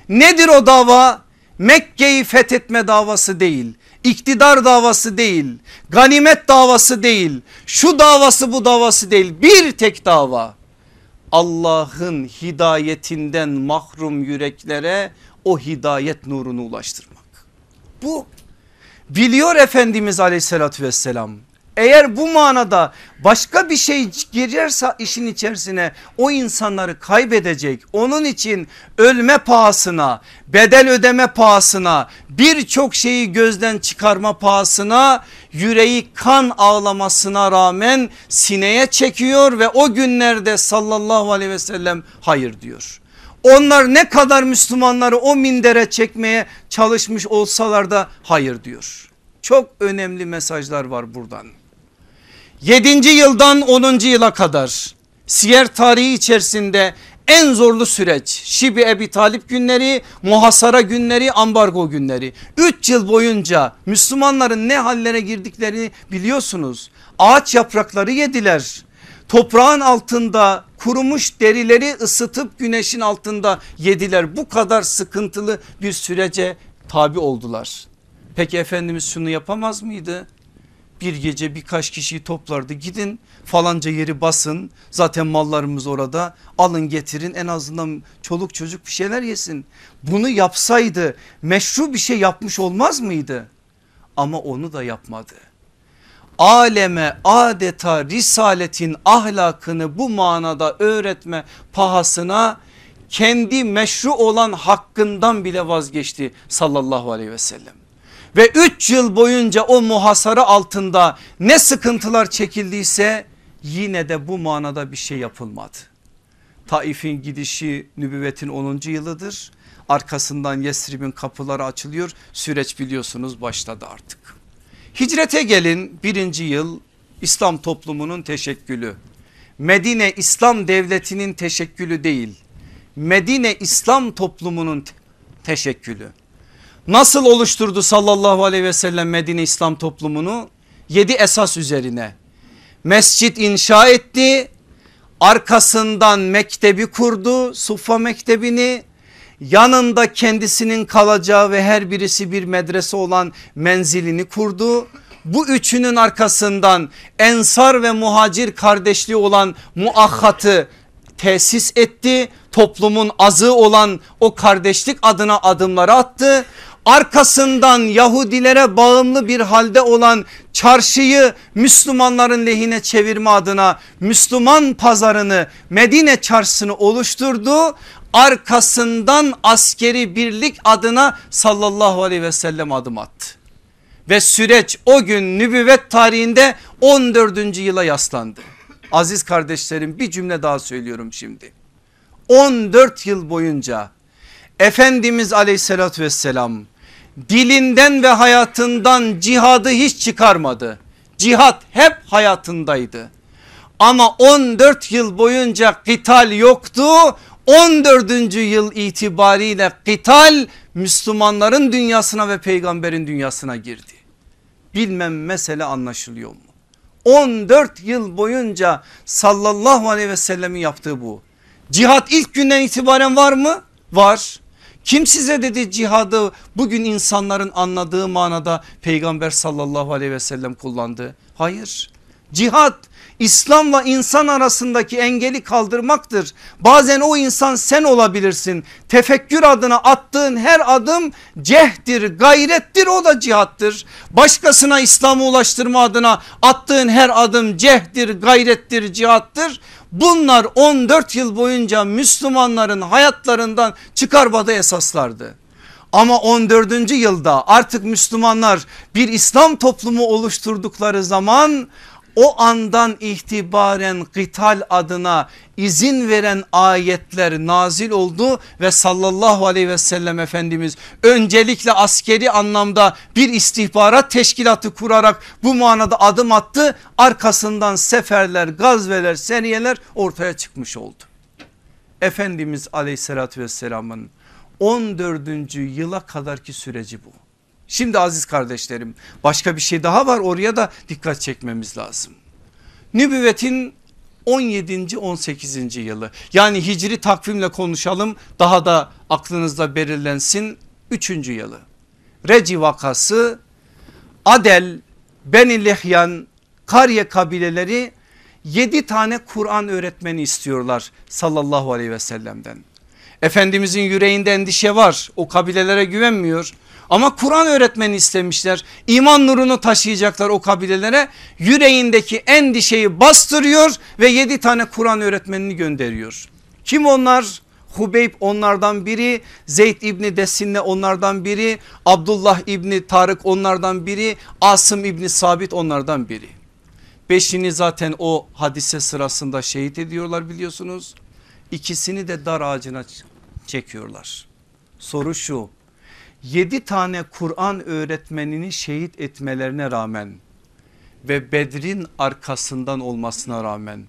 Nedir o dava? Mekke'yi fethetme davası değil. iktidar davası değil. Ganimet davası değil. Şu davası bu davası değil. Bir tek dava. Allah'ın hidayetinden mahrum yüreklere o hidayet nurunu ulaştırmak. Bu biliyor Efendimiz aleyhissalatü vesselam eğer bu manada başka bir şey girerse işin içerisine o insanları kaybedecek. Onun için ölme pahasına, bedel ödeme pahasına, birçok şeyi gözden çıkarma pahasına, yüreği kan ağlamasına rağmen sineye çekiyor ve o günlerde sallallahu aleyhi ve sellem hayır diyor. Onlar ne kadar Müslümanları o mindere çekmeye çalışmış olsalar da hayır diyor. Çok önemli mesajlar var buradan. 7. yıldan 10. yıla kadar siyer tarihi içerisinde en zorlu süreç Şibi Ebi Talip günleri, muhasara günleri, ambargo günleri. 3 yıl boyunca Müslümanların ne hallere girdiklerini biliyorsunuz. Ağaç yaprakları yediler. Toprağın altında kurumuş derileri ısıtıp güneşin altında yediler. Bu kadar sıkıntılı bir sürece tabi oldular. Peki Efendimiz şunu yapamaz mıydı? Bir gece birkaç kişiyi toplardı gidin falanca yeri basın zaten mallarımız orada alın getirin en azından çoluk çocuk bir şeyler yesin. Bunu yapsaydı meşru bir şey yapmış olmaz mıydı? Ama onu da yapmadı. Aleme adeta risaletin ahlakını bu manada öğretme pahasına kendi meşru olan hakkından bile vazgeçti sallallahu aleyhi ve sellem ve 3 yıl boyunca o muhasara altında ne sıkıntılar çekildiyse yine de bu manada bir şey yapılmadı. Taif'in gidişi nübüvvetin 10. yılıdır. Arkasından Yesrib'in kapıları açılıyor. Süreç biliyorsunuz başladı artık. Hicrete gelin birinci yıl İslam toplumunun teşekkülü. Medine İslam devletinin teşekkülü değil. Medine İslam toplumunun teşekkülü. Nasıl oluşturdu sallallahu aleyhi ve sellem Medine İslam toplumunu? Yedi esas üzerine. Mescit inşa etti. Arkasından mektebi kurdu. Suffa mektebini. Yanında kendisinin kalacağı ve her birisi bir medrese olan menzilini kurdu. Bu üçünün arkasından ensar ve muhacir kardeşliği olan muahhatı tesis etti. Toplumun azı olan o kardeşlik adına adımları attı. Arkasından Yahudilere bağımlı bir halde olan çarşıyı Müslümanların lehine çevirme adına Müslüman pazarını Medine çarşısını oluşturdu. Arkasından askeri birlik adına sallallahu aleyhi ve sellem adım attı. Ve süreç o gün nübüvvet tarihinde 14. yıla yaslandı. Aziz kardeşlerim bir cümle daha söylüyorum şimdi. 14 yıl boyunca Efendimiz aleyhissalatü vesselam dilinden ve hayatından cihadı hiç çıkarmadı. Cihat hep hayatındaydı. Ama 14 yıl boyunca kıtal yoktu. 14. yıl itibariyle kıtal Müslümanların dünyasına ve peygamberin dünyasına girdi. Bilmem mesele anlaşılıyor mu? 14 yıl boyunca sallallahu aleyhi ve sellemin yaptığı bu. Cihat ilk günden itibaren var mı? Var. Kim size dedi cihadı bugün insanların anladığı manada peygamber sallallahu aleyhi ve sellem kullandı? Hayır. Cihat İslam'la insan arasındaki engeli kaldırmaktır. Bazen o insan sen olabilirsin. Tefekkür adına attığın her adım cehdir, gayrettir o da cihattır. Başkasına İslam'ı ulaştırma adına attığın her adım cehdir, gayrettir, cihattır. Bunlar 14 yıl boyunca Müslümanların hayatlarından çıkarmadığı esaslardı. Ama 14. yılda artık Müslümanlar bir İslam toplumu oluşturdukları zaman o andan itibaren kıtal adına izin veren ayetler nazil oldu ve sallallahu aleyhi ve sellem Efendimiz öncelikle askeri anlamda bir istihbarat teşkilatı kurarak bu manada adım attı. Arkasından seferler, gazveler, seriyeler ortaya çıkmış oldu. Efendimiz aleyhissalatü vesselamın 14. yıla kadarki süreci bu. Şimdi aziz kardeşlerim başka bir şey daha var oraya da dikkat çekmemiz lazım. Nübüvvetin 17. 18. yılı yani hicri takvimle konuşalım daha da aklınızda belirlensin 3. yılı. Reci vakası Adel, Beni Lehyan, Karye kabileleri 7 tane Kur'an öğretmeni istiyorlar sallallahu aleyhi ve sellem'den. Efendimizin yüreğinde endişe var o kabilelere güvenmiyor ama Kur'an öğretmeni istemişler. İman nurunu taşıyacaklar o kabilelere. Yüreğindeki endişeyi bastırıyor ve yedi tane Kur'an öğretmenini gönderiyor. Kim onlar? Hubeyb onlardan biri, Zeyd İbni Desinne onlardan biri, Abdullah İbni Tarık onlardan biri, Asım İbni Sabit onlardan biri. Beşini zaten o hadise sırasında şehit ediyorlar biliyorsunuz. İkisini de dar ağacına çekiyorlar. Soru şu 7 tane Kur'an öğretmenini şehit etmelerine rağmen ve Bedrin arkasından olmasına rağmen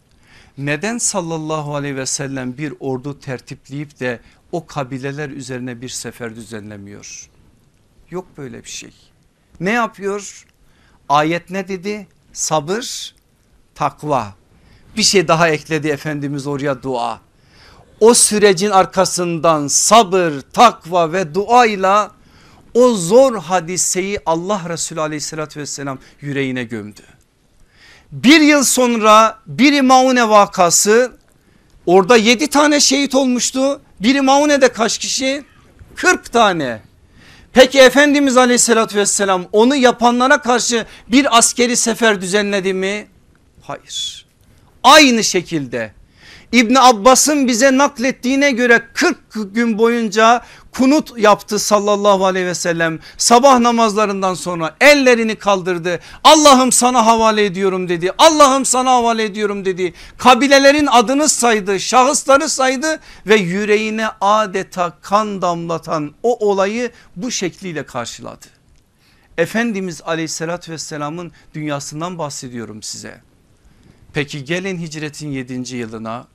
neden sallallahu aleyhi ve sellem bir ordu tertipleyip de o kabileler üzerine bir sefer düzenlemiyor? Yok böyle bir şey. Ne yapıyor? Ayet ne dedi? Sabır, takva. Bir şey daha ekledi Efendimiz oraya dua. O sürecin arkasından sabır, takva ve duayla o zor hadiseyi Allah Resulü aleyhissalatü vesselam yüreğine gömdü. Bir yıl sonra biri Maune vakası orada yedi tane şehit olmuştu. Biri Maune'de kaç kişi? 40 tane. Peki Efendimiz aleyhissalatü vesselam onu yapanlara karşı bir askeri sefer düzenledi mi? Hayır. Aynı şekilde İbni Abbas'ın bize naklettiğine göre 40 gün boyunca kunut yaptı sallallahu aleyhi ve sellem. Sabah namazlarından sonra ellerini kaldırdı. Allah'ım sana havale ediyorum dedi. Allah'ım sana havale ediyorum dedi. Kabilelerin adını saydı, şahısları saydı ve yüreğine adeta kan damlatan o olayı bu şekliyle karşıladı. Efendimiz aleyhissalatü vesselamın dünyasından bahsediyorum size. Peki gelin hicretin 7. yılına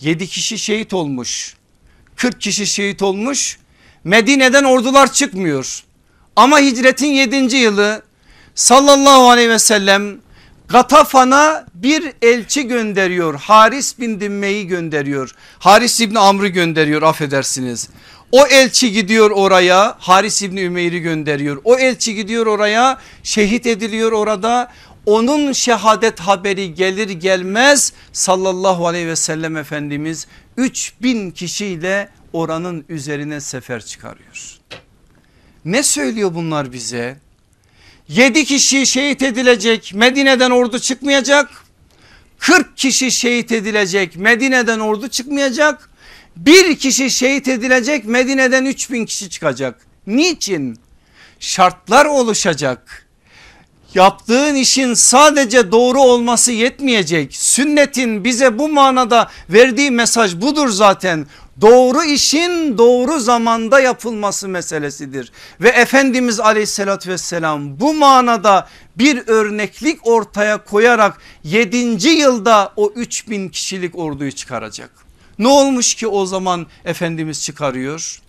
7 kişi şehit olmuş. 40 kişi şehit olmuş. Medine'den ordular çıkmıyor. Ama hicretin 7. yılı sallallahu aleyhi ve sellem Gatafan'a bir elçi gönderiyor. Haris bin Dimme'yi gönderiyor. Haris İbni Amr'ı gönderiyor affedersiniz. O elçi gidiyor oraya Haris İbni Ümeyr'i gönderiyor. O elçi gidiyor oraya şehit ediliyor orada onun şehadet haberi gelir gelmez sallallahu aleyhi ve sellem Efendimiz 3000 kişiyle oranın üzerine sefer çıkarıyor. Ne söylüyor bunlar bize? Yedi kişi şehit edilecek Medine'den ordu çıkmayacak. 40 kişi şehit edilecek Medine'den ordu çıkmayacak. Bir kişi şehit edilecek Medine'den 3000 kişi çıkacak. Niçin? Şartlar oluşacak. Yaptığın işin sadece doğru olması yetmeyecek. Sünnetin bize bu manada verdiği mesaj budur zaten doğru işin doğru zamanda yapılması meselesidir. Ve Efendimiz aleyhissalatü vesselam bu manada bir örneklik ortaya koyarak 7. yılda o 3000 kişilik orduyu çıkaracak. Ne olmuş ki o zaman Efendimiz çıkarıyor?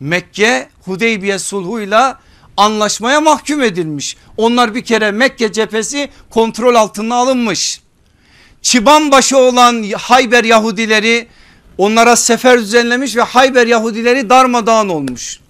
Mekke Hudeybiye sulhuyla anlaşmaya mahkum edilmiş. Onlar bir kere Mekke cephesi kontrol altına alınmış. Çıban başı olan Hayber Yahudileri Onlara sefer düzenlemiş ve Hayber Yahudileri darmadağın olmuş.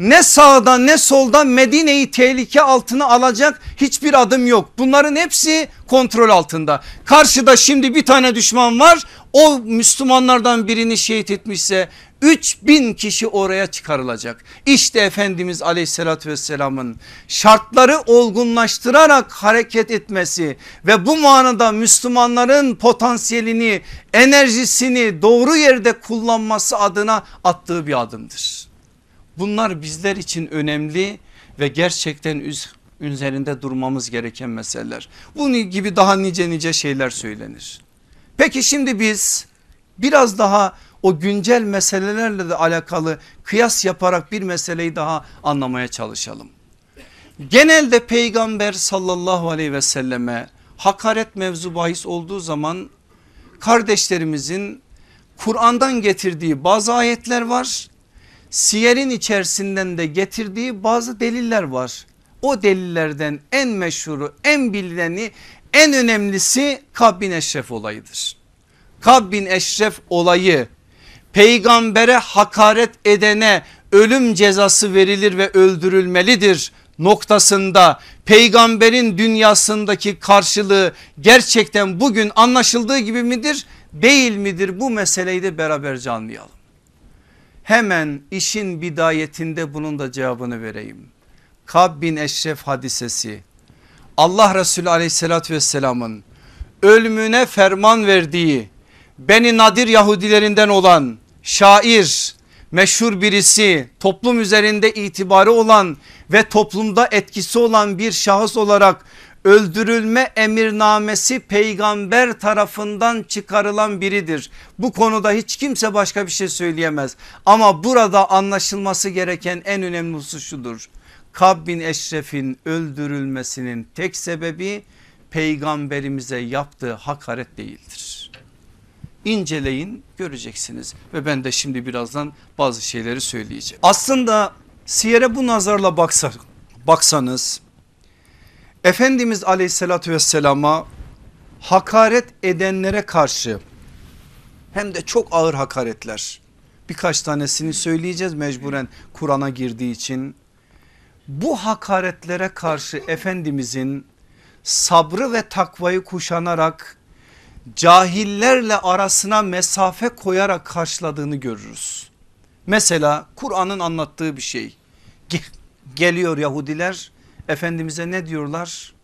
Ne sağda ne solda Medine'yi tehlike altına alacak hiçbir adım yok. Bunların hepsi kontrol altında. Karşıda şimdi bir tane düşman var. O Müslümanlardan birini şehit etmişse 3000 kişi oraya çıkarılacak. İşte Efendimiz aleyhissalatü vesselamın şartları olgunlaştırarak hareket etmesi ve bu manada Müslümanların potansiyelini enerjisini doğru yerde kullanması adına attığı bir adımdır. Bunlar bizler için önemli ve gerçekten üzerinde durmamız gereken meseleler. Bunun gibi daha nice nice şeyler söylenir. Peki şimdi biz biraz daha o güncel meselelerle de alakalı kıyas yaparak bir meseleyi daha anlamaya çalışalım. Genelde peygamber sallallahu aleyhi ve selleme hakaret mevzu bahis olduğu zaman kardeşlerimizin Kur'an'dan getirdiği bazı ayetler var. Siyerin içerisinden de getirdiği bazı deliller var. O delillerden en meşhuru en bilineni en önemlisi Kab bin Eşref olayıdır. Kab bin Eşref olayı peygambere hakaret edene ölüm cezası verilir ve öldürülmelidir noktasında peygamberin dünyasındaki karşılığı gerçekten bugün anlaşıldığı gibi midir değil midir bu meseleyi de beraberce anlayalım. Hemen işin bidayetinde bunun da cevabını vereyim. Kab bin Eşref hadisesi Allah Resulü aleyhissalatü vesselamın ölümüne ferman verdiği Beni Nadir Yahudilerinden olan şair meşhur birisi toplum üzerinde itibarı olan ve toplumda etkisi olan bir şahıs olarak öldürülme emirnamesi peygamber tarafından çıkarılan biridir. Bu konuda hiç kimse başka bir şey söyleyemez. Ama burada anlaşılması gereken en önemli husus şudur. Kab bin Eşref'in öldürülmesinin tek sebebi peygamberimize yaptığı hakaret değildir inceleyin göreceksiniz ve ben de şimdi birazdan bazı şeyleri söyleyeceğim. Aslında siyere bu nazarla baksa, baksanız Efendimiz aleyhissalatü vesselama hakaret edenlere karşı hem de çok ağır hakaretler birkaç tanesini söyleyeceğiz mecburen Kur'an'a girdiği için bu hakaretlere karşı Efendimizin sabrı ve takvayı kuşanarak cahillerle arasına mesafe koyarak karşıladığını görürüz. Mesela Kur'an'ın anlattığı bir şey. Geliyor Yahudiler Efendimiz'e ne diyorlar?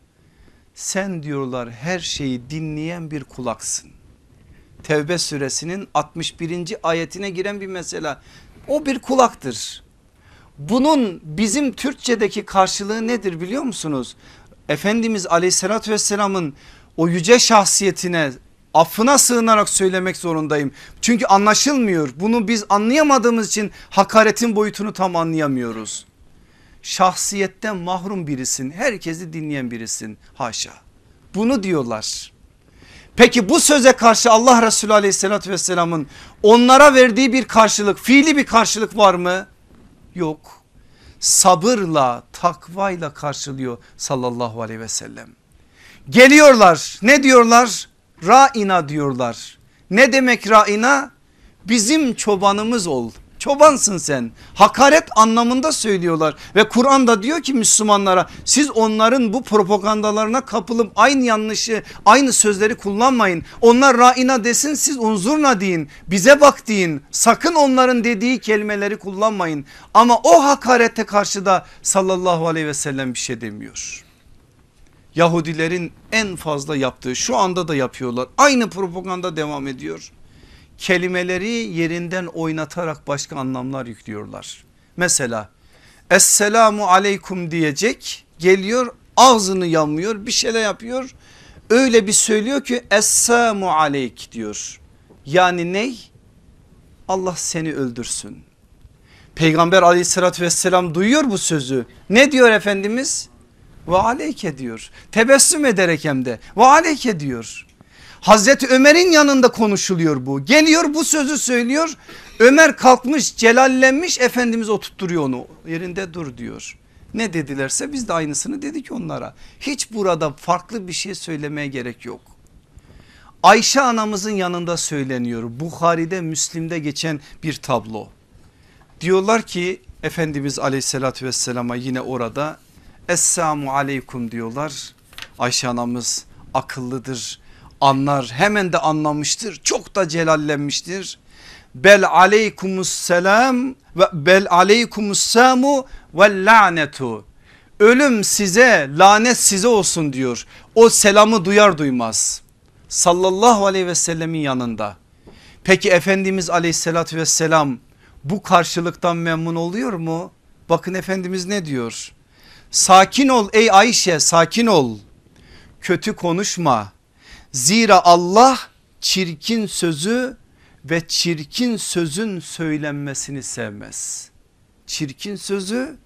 Sen diyorlar her şeyi dinleyen bir kulaksın. Tevbe suresinin 61. ayetine giren bir mesela. O bir kulaktır. Bunun bizim Türkçedeki karşılığı nedir biliyor musunuz? Efendimiz aleyhissalatü vesselamın o yüce şahsiyetine affına sığınarak söylemek zorundayım. Çünkü anlaşılmıyor. Bunu biz anlayamadığımız için hakaretin boyutunu tam anlayamıyoruz. Şahsiyetten mahrum birisin. Herkesi dinleyen birisin. Haşa. Bunu diyorlar. Peki bu söze karşı Allah Resulü aleyhissalatü vesselamın onlara verdiği bir karşılık fiili bir karşılık var mı? Yok. Sabırla takvayla karşılıyor sallallahu aleyhi ve sellem. Geliyorlar ne diyorlar? Ra'ina diyorlar. Ne demek ra'ina? Bizim çobanımız ol. Çobansın sen. Hakaret anlamında söylüyorlar ve Kur'an da diyor ki Müslümanlara siz onların bu propagandalarına kapılıp aynı yanlışı aynı sözleri kullanmayın. Onlar raina desin siz unzurna deyin bize bak deyin sakın onların dediği kelimeleri kullanmayın. Ama o hakarete karşı da sallallahu aleyhi ve sellem bir şey demiyor. Yahudilerin en fazla yaptığı şu anda da yapıyorlar aynı propaganda devam ediyor kelimeleri yerinden oynatarak başka anlamlar yüklüyorlar. Mesela Esselamu aleykum diyecek geliyor ağzını yamıyor bir şeyler yapıyor öyle bir söylüyor ki Esselamu aleyk diyor. Yani ney? Allah seni öldürsün. Peygamber aleyhissalatü vesselam duyuyor bu sözü. Ne diyor Efendimiz? Ve aleyke diyor. Tebessüm ederek hem de ve aleyke diyor. Hazreti Ömer'in yanında konuşuluyor bu. Geliyor bu sözü söylüyor. Ömer kalkmış celallenmiş Efendimiz oturtturuyor onu yerinde dur diyor. Ne dedilerse biz de aynısını dedik onlara. Hiç burada farklı bir şey söylemeye gerek yok. Ayşe anamızın yanında söyleniyor. Bukhari'de Müslim'de geçen bir tablo. Diyorlar ki Efendimiz aleyhissalatü vesselama yine orada Esselamu aleykum diyorlar. Ayşe anamız akıllıdır anlar hemen de anlamıştır çok da celallenmiştir. Bel aleykumus selam ve bel aleykumus samu ve lanetu. Ölüm size lanet size olsun diyor. O selamı duyar duymaz. Sallallahu aleyhi ve sellemin yanında. Peki Efendimiz aleyhissalatü vesselam bu karşılıktan memnun oluyor mu? Bakın Efendimiz ne diyor? Sakin ol ey Ayşe sakin ol. Kötü konuşma Zira Allah çirkin sözü ve çirkin sözün söylenmesini sevmez. Çirkin sözü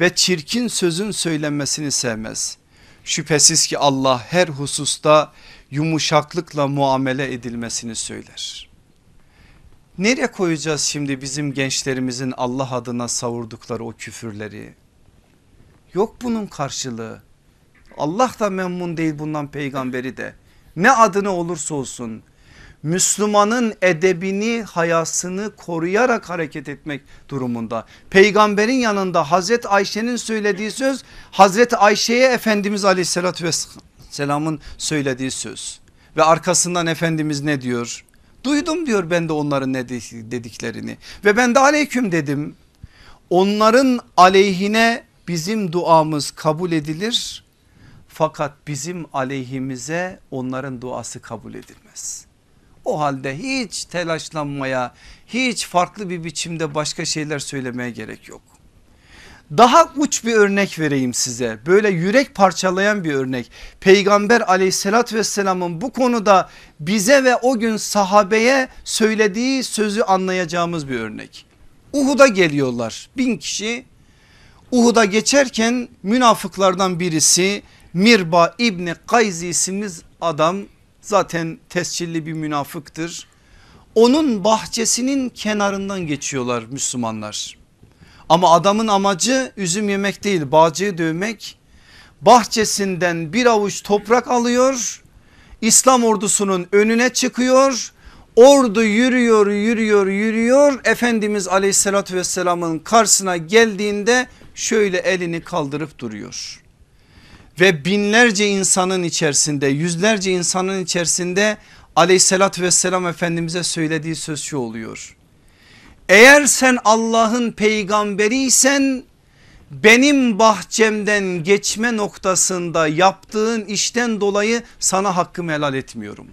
ve çirkin sözün söylenmesini sevmez. Şüphesiz ki Allah her hususta yumuşaklıkla muamele edilmesini söyler. Nereye koyacağız şimdi bizim gençlerimizin Allah adına savurdukları o küfürleri? Yok bunun karşılığı. Allah da memnun değil bundan peygamberi de ne adını olursa olsun Müslümanın edebini hayasını koruyarak hareket etmek durumunda. Peygamberin yanında Hazreti Ayşe'nin söylediği söz Hazreti Ayşe'ye Efendimiz aleyhissalatü vesselamın söylediği söz. Ve arkasından Efendimiz ne diyor? Duydum diyor ben de onların ne dediklerini ve ben de aleyküm dedim. Onların aleyhine bizim duamız kabul edilir fakat bizim aleyhimize onların duası kabul edilmez. O halde hiç telaşlanmaya hiç farklı bir biçimde başka şeyler söylemeye gerek yok. Daha uç bir örnek vereyim size böyle yürek parçalayan bir örnek. Peygamber aleyhissalatü vesselamın bu konuda bize ve o gün sahabeye söylediği sözü anlayacağımız bir örnek. Uhud'a geliyorlar bin kişi Uhud'a geçerken münafıklardan birisi Mirba İbni Kayzi isimli adam zaten tescilli bir münafıktır. Onun bahçesinin kenarından geçiyorlar Müslümanlar. Ama adamın amacı üzüm yemek değil bağcıyı dövmek. Bahçesinden bir avuç toprak alıyor. İslam ordusunun önüne çıkıyor. Ordu yürüyor yürüyor yürüyor. Efendimiz aleyhissalatü vesselamın karşısına geldiğinde şöyle elini kaldırıp duruyor ve binlerce insanın içerisinde yüzlerce insanın içerisinde aleyhissalatü vesselam efendimize söylediği söz şu oluyor. Eğer sen Allah'ın peygamberiysen benim bahçemden geçme noktasında yaptığın işten dolayı sana hakkımı helal etmiyorum.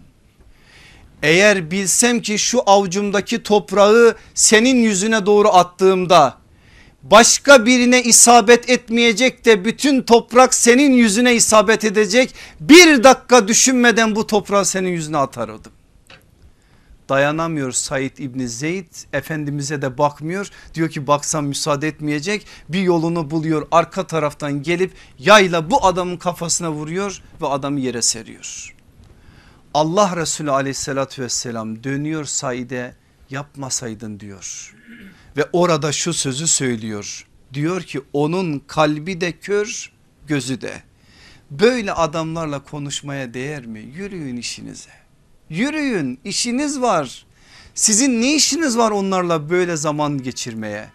Eğer bilsem ki şu avcumdaki toprağı senin yüzüne doğru attığımda başka birine isabet etmeyecek de bütün toprak senin yüzüne isabet edecek. Bir dakika düşünmeden bu toprağı senin yüzüne atardım. Dayanamıyor Said İbni Zeyd Efendimiz'e de bakmıyor diyor ki baksam müsaade etmeyecek bir yolunu buluyor arka taraftan gelip yayla bu adamın kafasına vuruyor ve adamı yere seriyor. Allah Resulü aleyhissalatü vesselam dönüyor Said'e yapmasaydın diyor ve orada şu sözü söylüyor. Diyor ki onun kalbi de kör gözü de. Böyle adamlarla konuşmaya değer mi? Yürüyün işinize. Yürüyün işiniz var. Sizin ne işiniz var onlarla böyle zaman geçirmeye?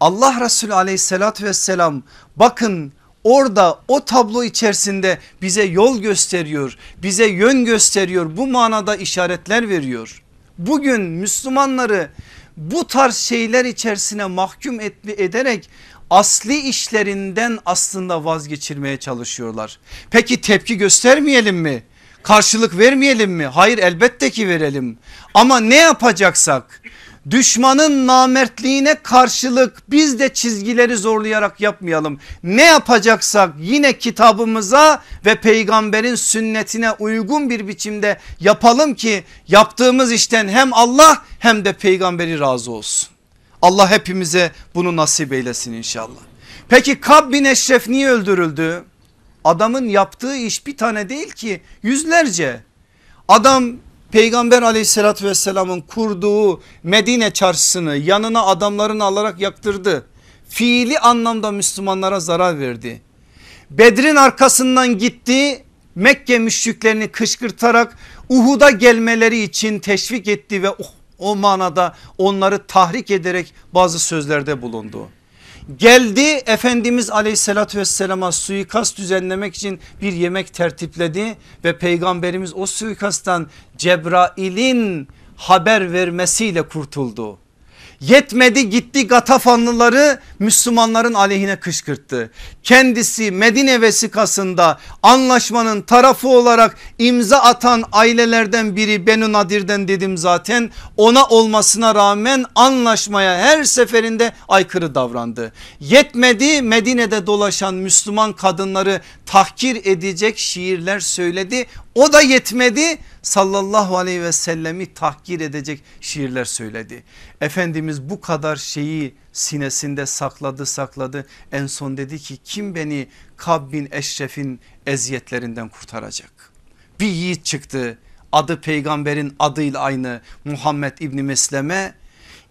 Allah Resulü aleyhissalatü vesselam bakın orada o tablo içerisinde bize yol gösteriyor, bize yön gösteriyor, bu manada işaretler veriyor. Bugün Müslümanları bu tarz şeyler içerisine mahkum ederek asli işlerinden aslında vazgeçirmeye çalışıyorlar. Peki tepki göstermeyelim mi? Karşılık vermeyelim mi? Hayır elbette ki verelim. Ama ne yapacaksak düşmanın namertliğine karşılık biz de çizgileri zorlayarak yapmayalım. Ne yapacaksak yine kitabımıza ve peygamberin sünnetine uygun bir biçimde yapalım ki yaptığımız işten hem Allah hem de peygamberi razı olsun. Allah hepimize bunu nasip eylesin inşallah. Peki Kab bin Eşref niye öldürüldü? Adamın yaptığı iş bir tane değil ki yüzlerce. Adam Peygamber aleyhissalatü vesselamın kurduğu Medine çarşısını yanına adamlarını alarak yaktırdı. Fiili anlamda Müslümanlara zarar verdi. Bedrin arkasından gitti Mekke müşriklerini kışkırtarak Uhud'a gelmeleri için teşvik etti ve oh, o manada onları tahrik ederek bazı sözlerde bulundu. Geldi Efendimiz aleyhissalatü vesselama suikast düzenlemek için bir yemek tertipledi ve peygamberimiz o suikasttan Cebrail'in haber vermesiyle kurtuldu. Yetmedi gitti Gatafanlıları Müslümanların aleyhine kışkırttı. Kendisi Medine vesikasında anlaşmanın tarafı olarak imza atan ailelerden biri Benu Nadir'den dedim zaten. Ona olmasına rağmen anlaşmaya her seferinde aykırı davrandı. Yetmedi Medine'de dolaşan Müslüman kadınları tahkir edecek şiirler söyledi. O da yetmedi sallallahu aleyhi ve sellemi tahkir edecek şiirler söyledi. Efendimiz bu kadar şeyi sinesinde sakladı sakladı en son dedi ki kim beni Kab bin Eşref'in eziyetlerinden kurtaracak? Bir yiğit çıktı adı peygamberin adıyla aynı Muhammed İbni Mesleme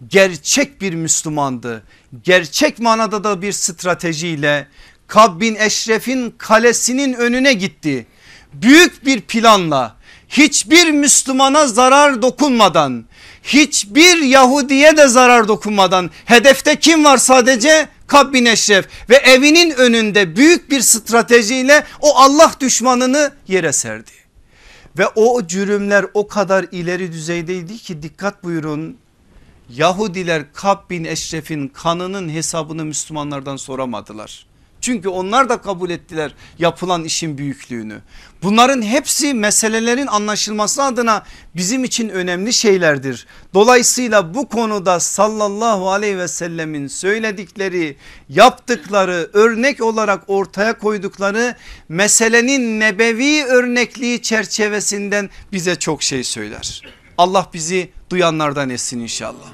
gerçek bir Müslümandı. Gerçek manada da bir stratejiyle Kab bin Eşref'in kalesinin önüne gitti. Büyük bir planla hiçbir Müslümana zarar dokunmadan hiçbir Yahudiye de zarar dokunmadan hedefte kim var sadece Kab bin Eşref ve evinin önünde büyük bir stratejiyle o Allah düşmanını yere serdi. Ve o cürümler o kadar ileri düzeydeydi ki dikkat buyurun Yahudiler Kab bin Eşref'in kanının hesabını Müslümanlardan soramadılar. Çünkü onlar da kabul ettiler yapılan işin büyüklüğünü. Bunların hepsi meselelerin anlaşılması adına bizim için önemli şeylerdir. Dolayısıyla bu konuda sallallahu aleyhi ve sellemin söyledikleri yaptıkları örnek olarak ortaya koydukları meselenin nebevi örnekliği çerçevesinden bize çok şey söyler. Allah bizi duyanlardan etsin inşallah.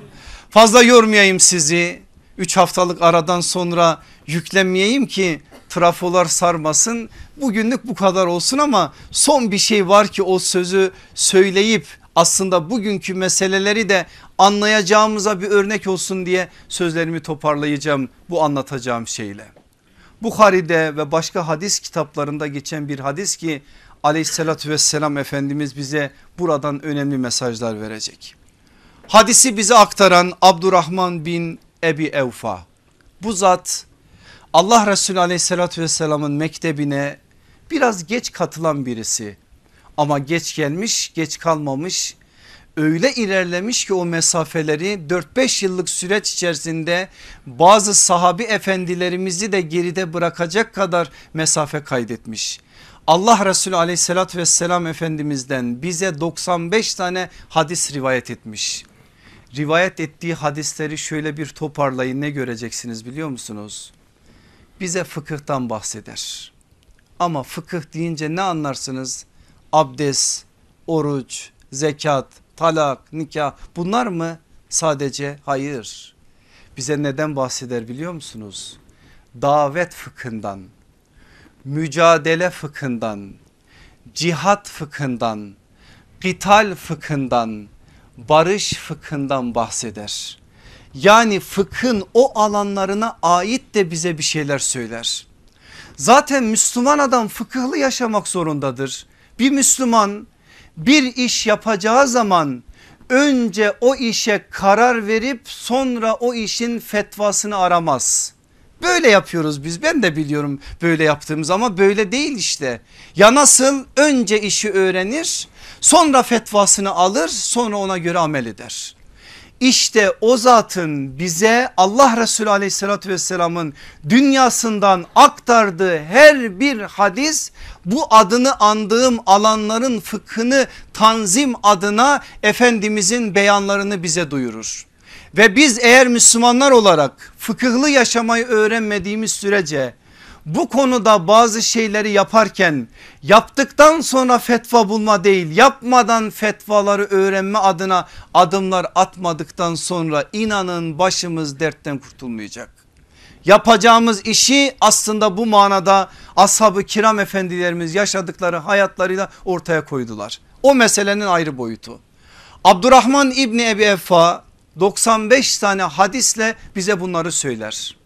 Fazla yormayayım sizi. 3 haftalık aradan sonra yüklenmeyeyim ki trafolar sarmasın. Bugünlük bu kadar olsun ama son bir şey var ki o sözü söyleyip aslında bugünkü meseleleri de anlayacağımıza bir örnek olsun diye sözlerimi toparlayacağım bu anlatacağım şeyle. Bukhari'de ve başka hadis kitaplarında geçen bir hadis ki aleyhissalatü vesselam Efendimiz bize buradan önemli mesajlar verecek. Hadisi bize aktaran Abdurrahman bin Ebi Evfa bu zat Allah Resulü aleyhissalatü vesselamın mektebine biraz geç katılan birisi ama geç gelmiş geç kalmamış öyle ilerlemiş ki o mesafeleri 4-5 yıllık süreç içerisinde bazı sahabi efendilerimizi de geride bırakacak kadar mesafe kaydetmiş. Allah Resulü aleyhissalatü vesselam efendimizden bize 95 tane hadis rivayet etmiş. Rivayet ettiği hadisleri şöyle bir toparlayın ne göreceksiniz biliyor musunuz? bize fıkıhtan bahseder. Ama fıkıh deyince ne anlarsınız? Abdest, oruç, zekat, talak, nikah bunlar mı? Sadece hayır. Bize neden bahseder biliyor musunuz? Davet fıkhından, mücadele fıkhından, cihat fıkhından, kital fıkhından, barış fıkhından bahseder. Yani fıkhın o alanlarına ait de bize bir şeyler söyler. Zaten Müslüman adam fıkıhlı yaşamak zorundadır. Bir Müslüman bir iş yapacağı zaman önce o işe karar verip sonra o işin fetvasını aramaz. Böyle yapıyoruz biz ben de biliyorum böyle yaptığımız ama böyle değil işte. Ya nasıl önce işi öğrenir sonra fetvasını alır sonra ona göre amel eder. İşte o zatın bize Allah Resulü aleyhissalatü vesselamın dünyasından aktardığı her bir hadis bu adını andığım alanların fıkhını tanzim adına Efendimizin beyanlarını bize duyurur. Ve biz eğer Müslümanlar olarak fıkıhlı yaşamayı öğrenmediğimiz sürece bu konuda bazı şeyleri yaparken yaptıktan sonra fetva bulma değil yapmadan fetvaları öğrenme adına adımlar atmadıktan sonra inanın başımız dertten kurtulmayacak. Yapacağımız işi aslında bu manada ashab-ı kiram efendilerimiz yaşadıkları hayatlarıyla ortaya koydular. O meselenin ayrı boyutu. Abdurrahman İbni Ebi Effa 95 tane hadisle bize bunları söyler.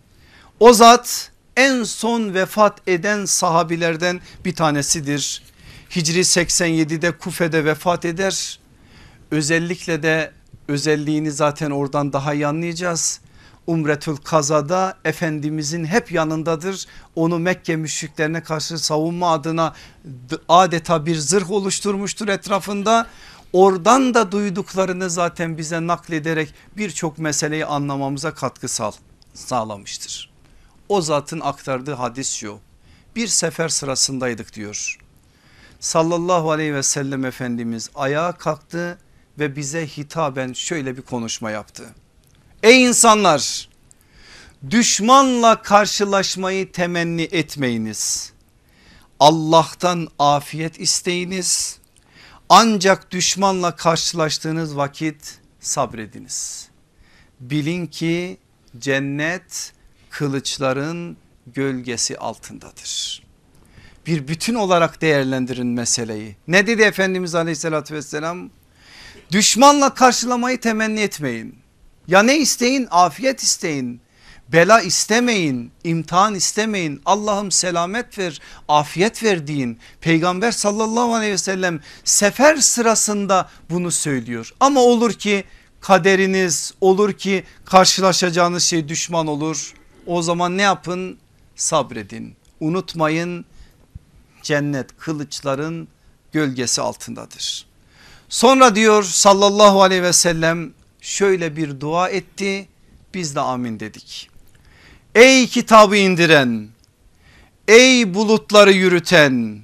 O zat en son vefat eden sahabilerden bir tanesidir. Hicri 87'de Kufe'de vefat eder. Özellikle de özelliğini zaten oradan daha iyi anlayacağız. Umretül Kaza'da Efendimizin hep yanındadır. Onu Mekke müşriklerine karşı savunma adına adeta bir zırh oluşturmuştur etrafında. Oradan da duyduklarını zaten bize naklederek birçok meseleyi anlamamıza katkı sağ, sağlamıştır. O zatın aktardığı hadis şu bir sefer sırasındaydık diyor. Sallallahu aleyhi ve sellem Efendimiz ayağa kalktı ve bize hitaben şöyle bir konuşma yaptı. Ey insanlar düşmanla karşılaşmayı temenni etmeyiniz. Allah'tan afiyet isteyiniz ancak düşmanla karşılaştığınız vakit sabrediniz. Bilin ki cennet kılıçların gölgesi altındadır. Bir bütün olarak değerlendirin meseleyi. Ne dedi Efendimiz aleyhissalatü vesselam? Düşmanla karşılamayı temenni etmeyin. Ya ne isteyin? Afiyet isteyin. Bela istemeyin, imtihan istemeyin. Allah'ım selamet ver, afiyet ver deyin. Peygamber sallallahu aleyhi ve sellem sefer sırasında bunu söylüyor. Ama olur ki kaderiniz olur ki karşılaşacağınız şey düşman olur. O zaman ne yapın? Sabredin. Unutmayın cennet kılıçların gölgesi altındadır. Sonra diyor sallallahu aleyhi ve sellem şöyle bir dua etti biz de amin dedik. Ey kitabı indiren, ey bulutları yürüten,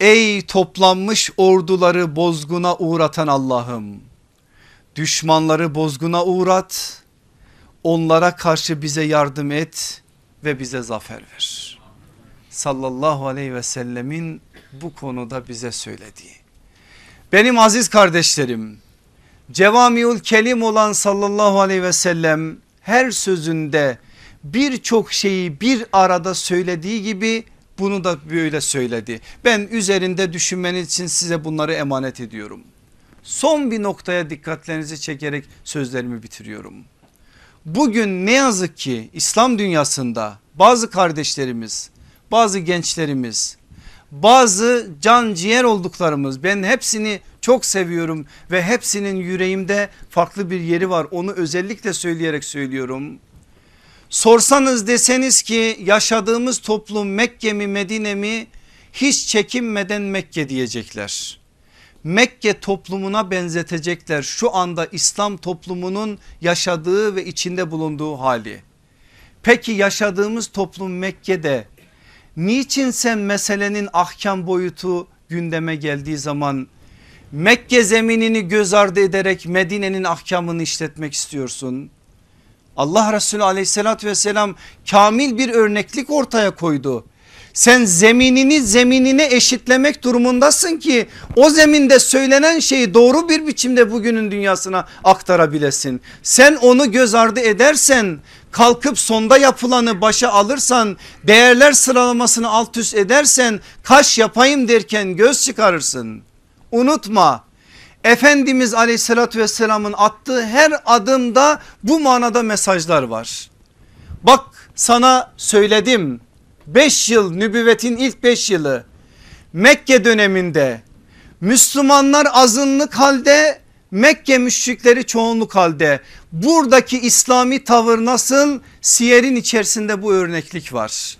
ey toplanmış orduları bozguna uğratan Allah'ım. Düşmanları bozguna uğrat, onlara karşı bize yardım et ve bize zafer ver. Sallallahu aleyhi ve sellemin bu konuda bize söylediği. Benim aziz kardeşlerim Cevamiül Kelim olan sallallahu aleyhi ve sellem her sözünde birçok şeyi bir arada söylediği gibi bunu da böyle söyledi. Ben üzerinde düşünmeniz için size bunları emanet ediyorum. Son bir noktaya dikkatlerinizi çekerek sözlerimi bitiriyorum. Bugün ne yazık ki İslam dünyasında bazı kardeşlerimiz, bazı gençlerimiz, bazı can ciğer olduklarımız ben hepsini çok seviyorum ve hepsinin yüreğimde farklı bir yeri var. Onu özellikle söyleyerek söylüyorum. Sorsanız deseniz ki yaşadığımız toplum Mekke mi Medine mi hiç çekinmeden Mekke diyecekler. Mekke toplumuna benzetecekler şu anda İslam toplumunun yaşadığı ve içinde bulunduğu hali. Peki yaşadığımız toplum Mekke'de niçin sen meselenin ahkam boyutu gündeme geldiği zaman Mekke zeminini göz ardı ederek Medine'nin ahkamını işletmek istiyorsun. Allah Resulü aleyhissalatü vesselam kamil bir örneklik ortaya koydu. Sen zeminini zeminine eşitlemek durumundasın ki o zeminde söylenen şeyi doğru bir biçimde bugünün dünyasına aktarabilesin. Sen onu göz ardı edersen kalkıp sonda yapılanı başa alırsan değerler sıralamasını alt üst edersen kaş yapayım derken göz çıkarırsın. Unutma Efendimiz aleyhissalatü vesselamın attığı her adımda bu manada mesajlar var. Bak sana söyledim 5 yıl nübüvvetin ilk 5 yılı Mekke döneminde Müslümanlar azınlık halde Mekke müşrikleri çoğunluk halde. Buradaki İslami tavır nasıl? Siyer'in içerisinde bu örneklik var.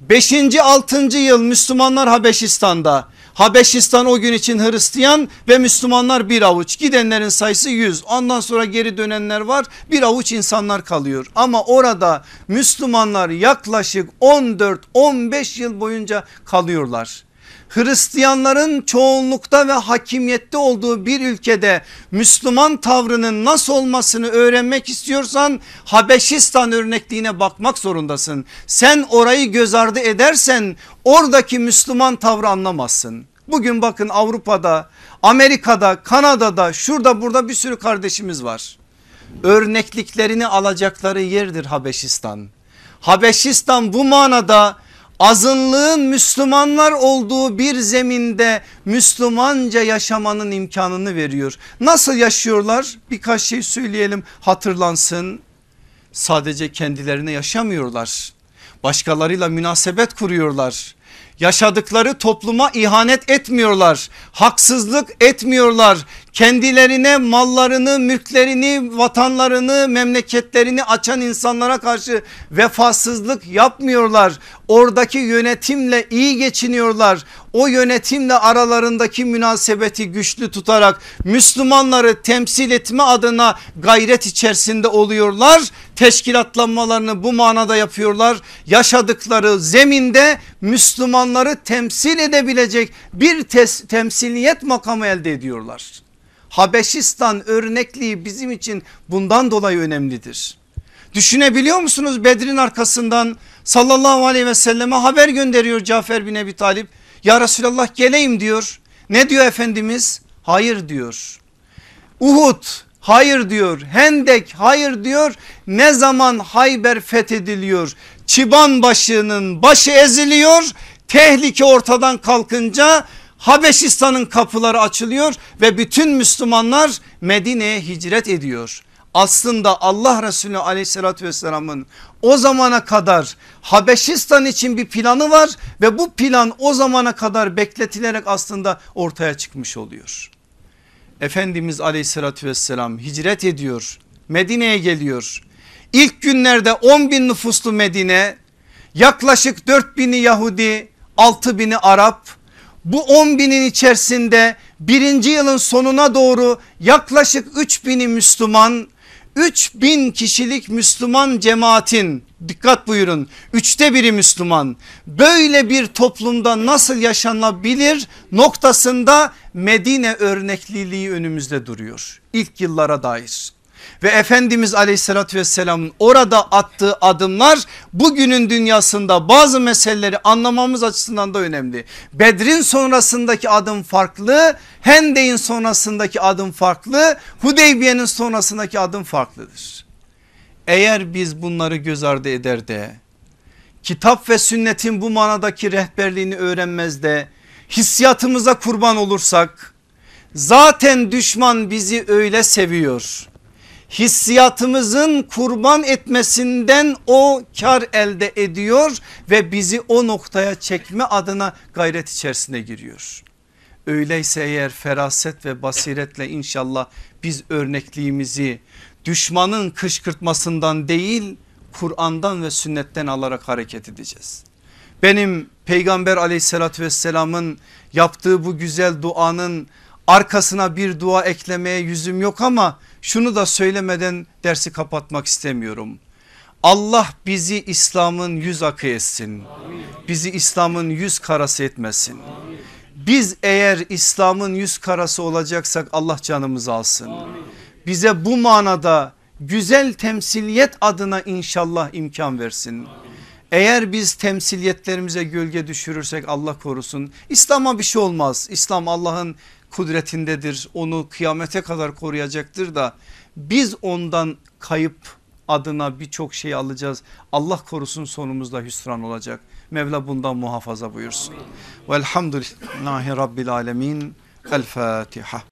5. 6. yıl Müslümanlar Habeşistan'da. Habeşistan o gün için Hristiyan ve Müslümanlar bir avuç gidenlerin sayısı 100 ondan sonra geri dönenler var bir avuç insanlar kalıyor ama orada Müslümanlar yaklaşık 14-15 yıl boyunca kalıyorlar. Hristiyanların çoğunlukta ve hakimiyette olduğu bir ülkede Müslüman tavrının nasıl olmasını öğrenmek istiyorsan Habeşistan örnekliğine bakmak zorundasın. Sen orayı göz ardı edersen oradaki Müslüman tavrı anlamazsın. Bugün bakın Avrupa'da, Amerika'da, Kanada'da, şurada burada bir sürü kardeşimiz var. Örnekliklerini alacakları yerdir Habeşistan. Habeşistan bu manada azınlığın Müslümanlar olduğu bir zeminde Müslümanca yaşamanın imkanını veriyor. Nasıl yaşıyorlar? Birkaç şey söyleyelim hatırlansın. Sadece kendilerine yaşamıyorlar. Başkalarıyla münasebet kuruyorlar yaşadıkları topluma ihanet etmiyorlar. Haksızlık etmiyorlar. Kendilerine mallarını, mülklerini, vatanlarını, memleketlerini açan insanlara karşı vefasızlık yapmıyorlar. Oradaki yönetimle iyi geçiniyorlar. O yönetimle aralarındaki münasebeti güçlü tutarak Müslümanları temsil etme adına gayret içerisinde oluyorlar. Teşkilatlanmalarını bu manada yapıyorlar. Yaşadıkları zeminde Müslümanları temsil edebilecek bir temsiliyet makamı elde ediyorlar. Habeşistan örnekliği bizim için bundan dolayı önemlidir. Düşünebiliyor musunuz Bedir'in arkasından sallallahu aleyhi ve selleme haber gönderiyor Cafer bin Ebi Talip. Ya Resulallah geleyim diyor. Ne diyor Efendimiz? Hayır diyor. Uhud hayır diyor. Hendek hayır diyor. Ne zaman Hayber fethediliyor? Çiban başının başı eziliyor. Tehlike ortadan kalkınca Habeşistan'ın kapıları açılıyor ve bütün Müslümanlar Medine'ye hicret ediyor. Aslında Allah Resulü aleyhissalatü vesselamın o zamana kadar Habeşistan için bir planı var ve bu plan o zamana kadar bekletilerek aslında ortaya çıkmış oluyor. Efendimiz aleyhissalatü vesselam hicret ediyor Medine'ye geliyor. İlk günlerde 10 bin nüfuslu Medine yaklaşık 4 bini Yahudi 6 bini Arap bu 10 binin içerisinde birinci yılın sonuna doğru yaklaşık 3 bini Müslüman 3 bin kişilik Müslüman cemaatin dikkat buyurun üçte biri Müslüman böyle bir toplumda nasıl yaşanabilir noktasında Medine örnekliliği önümüzde duruyor. İlk yıllara dair ve Efendimiz aleyhissalatü vesselamın orada attığı adımlar bugünün dünyasında bazı meseleleri anlamamız açısından da önemli. Bedrin sonrasındaki adım farklı, Hendek'in sonrasındaki adım farklı, Hudeybiye'nin sonrasındaki adım farklıdır. Eğer biz bunları göz ardı eder de kitap ve sünnetin bu manadaki rehberliğini öğrenmez de hissiyatımıza kurban olursak zaten düşman bizi öyle seviyor hissiyatımızın kurban etmesinden o kar elde ediyor ve bizi o noktaya çekme adına gayret içerisine giriyor. Öyleyse eğer feraset ve basiretle inşallah biz örnekliğimizi düşmanın kışkırtmasından değil Kur'an'dan ve sünnetten alarak hareket edeceğiz. Benim peygamber aleyhissalatü vesselamın yaptığı bu güzel duanın arkasına bir dua eklemeye yüzüm yok ama şunu da söylemeden dersi kapatmak istemiyorum. Allah bizi İslam'ın yüz akı etsin. Bizi İslam'ın yüz karası etmesin. Biz eğer İslam'ın yüz karası olacaksak Allah canımızı alsın. Bize bu manada güzel temsiliyet adına inşallah imkan versin. Eğer biz temsiliyetlerimize gölge düşürürsek Allah korusun. İslam'a bir şey olmaz. İslam Allah'ın kudretindedir. Onu kıyamete kadar koruyacaktır da biz ondan kayıp adına birçok şey alacağız. Allah korusun sonumuzda hüsran olacak. Mevla bundan muhafaza buyursun. Velhamdülillahi Rabbil Alemin. El Fatiha.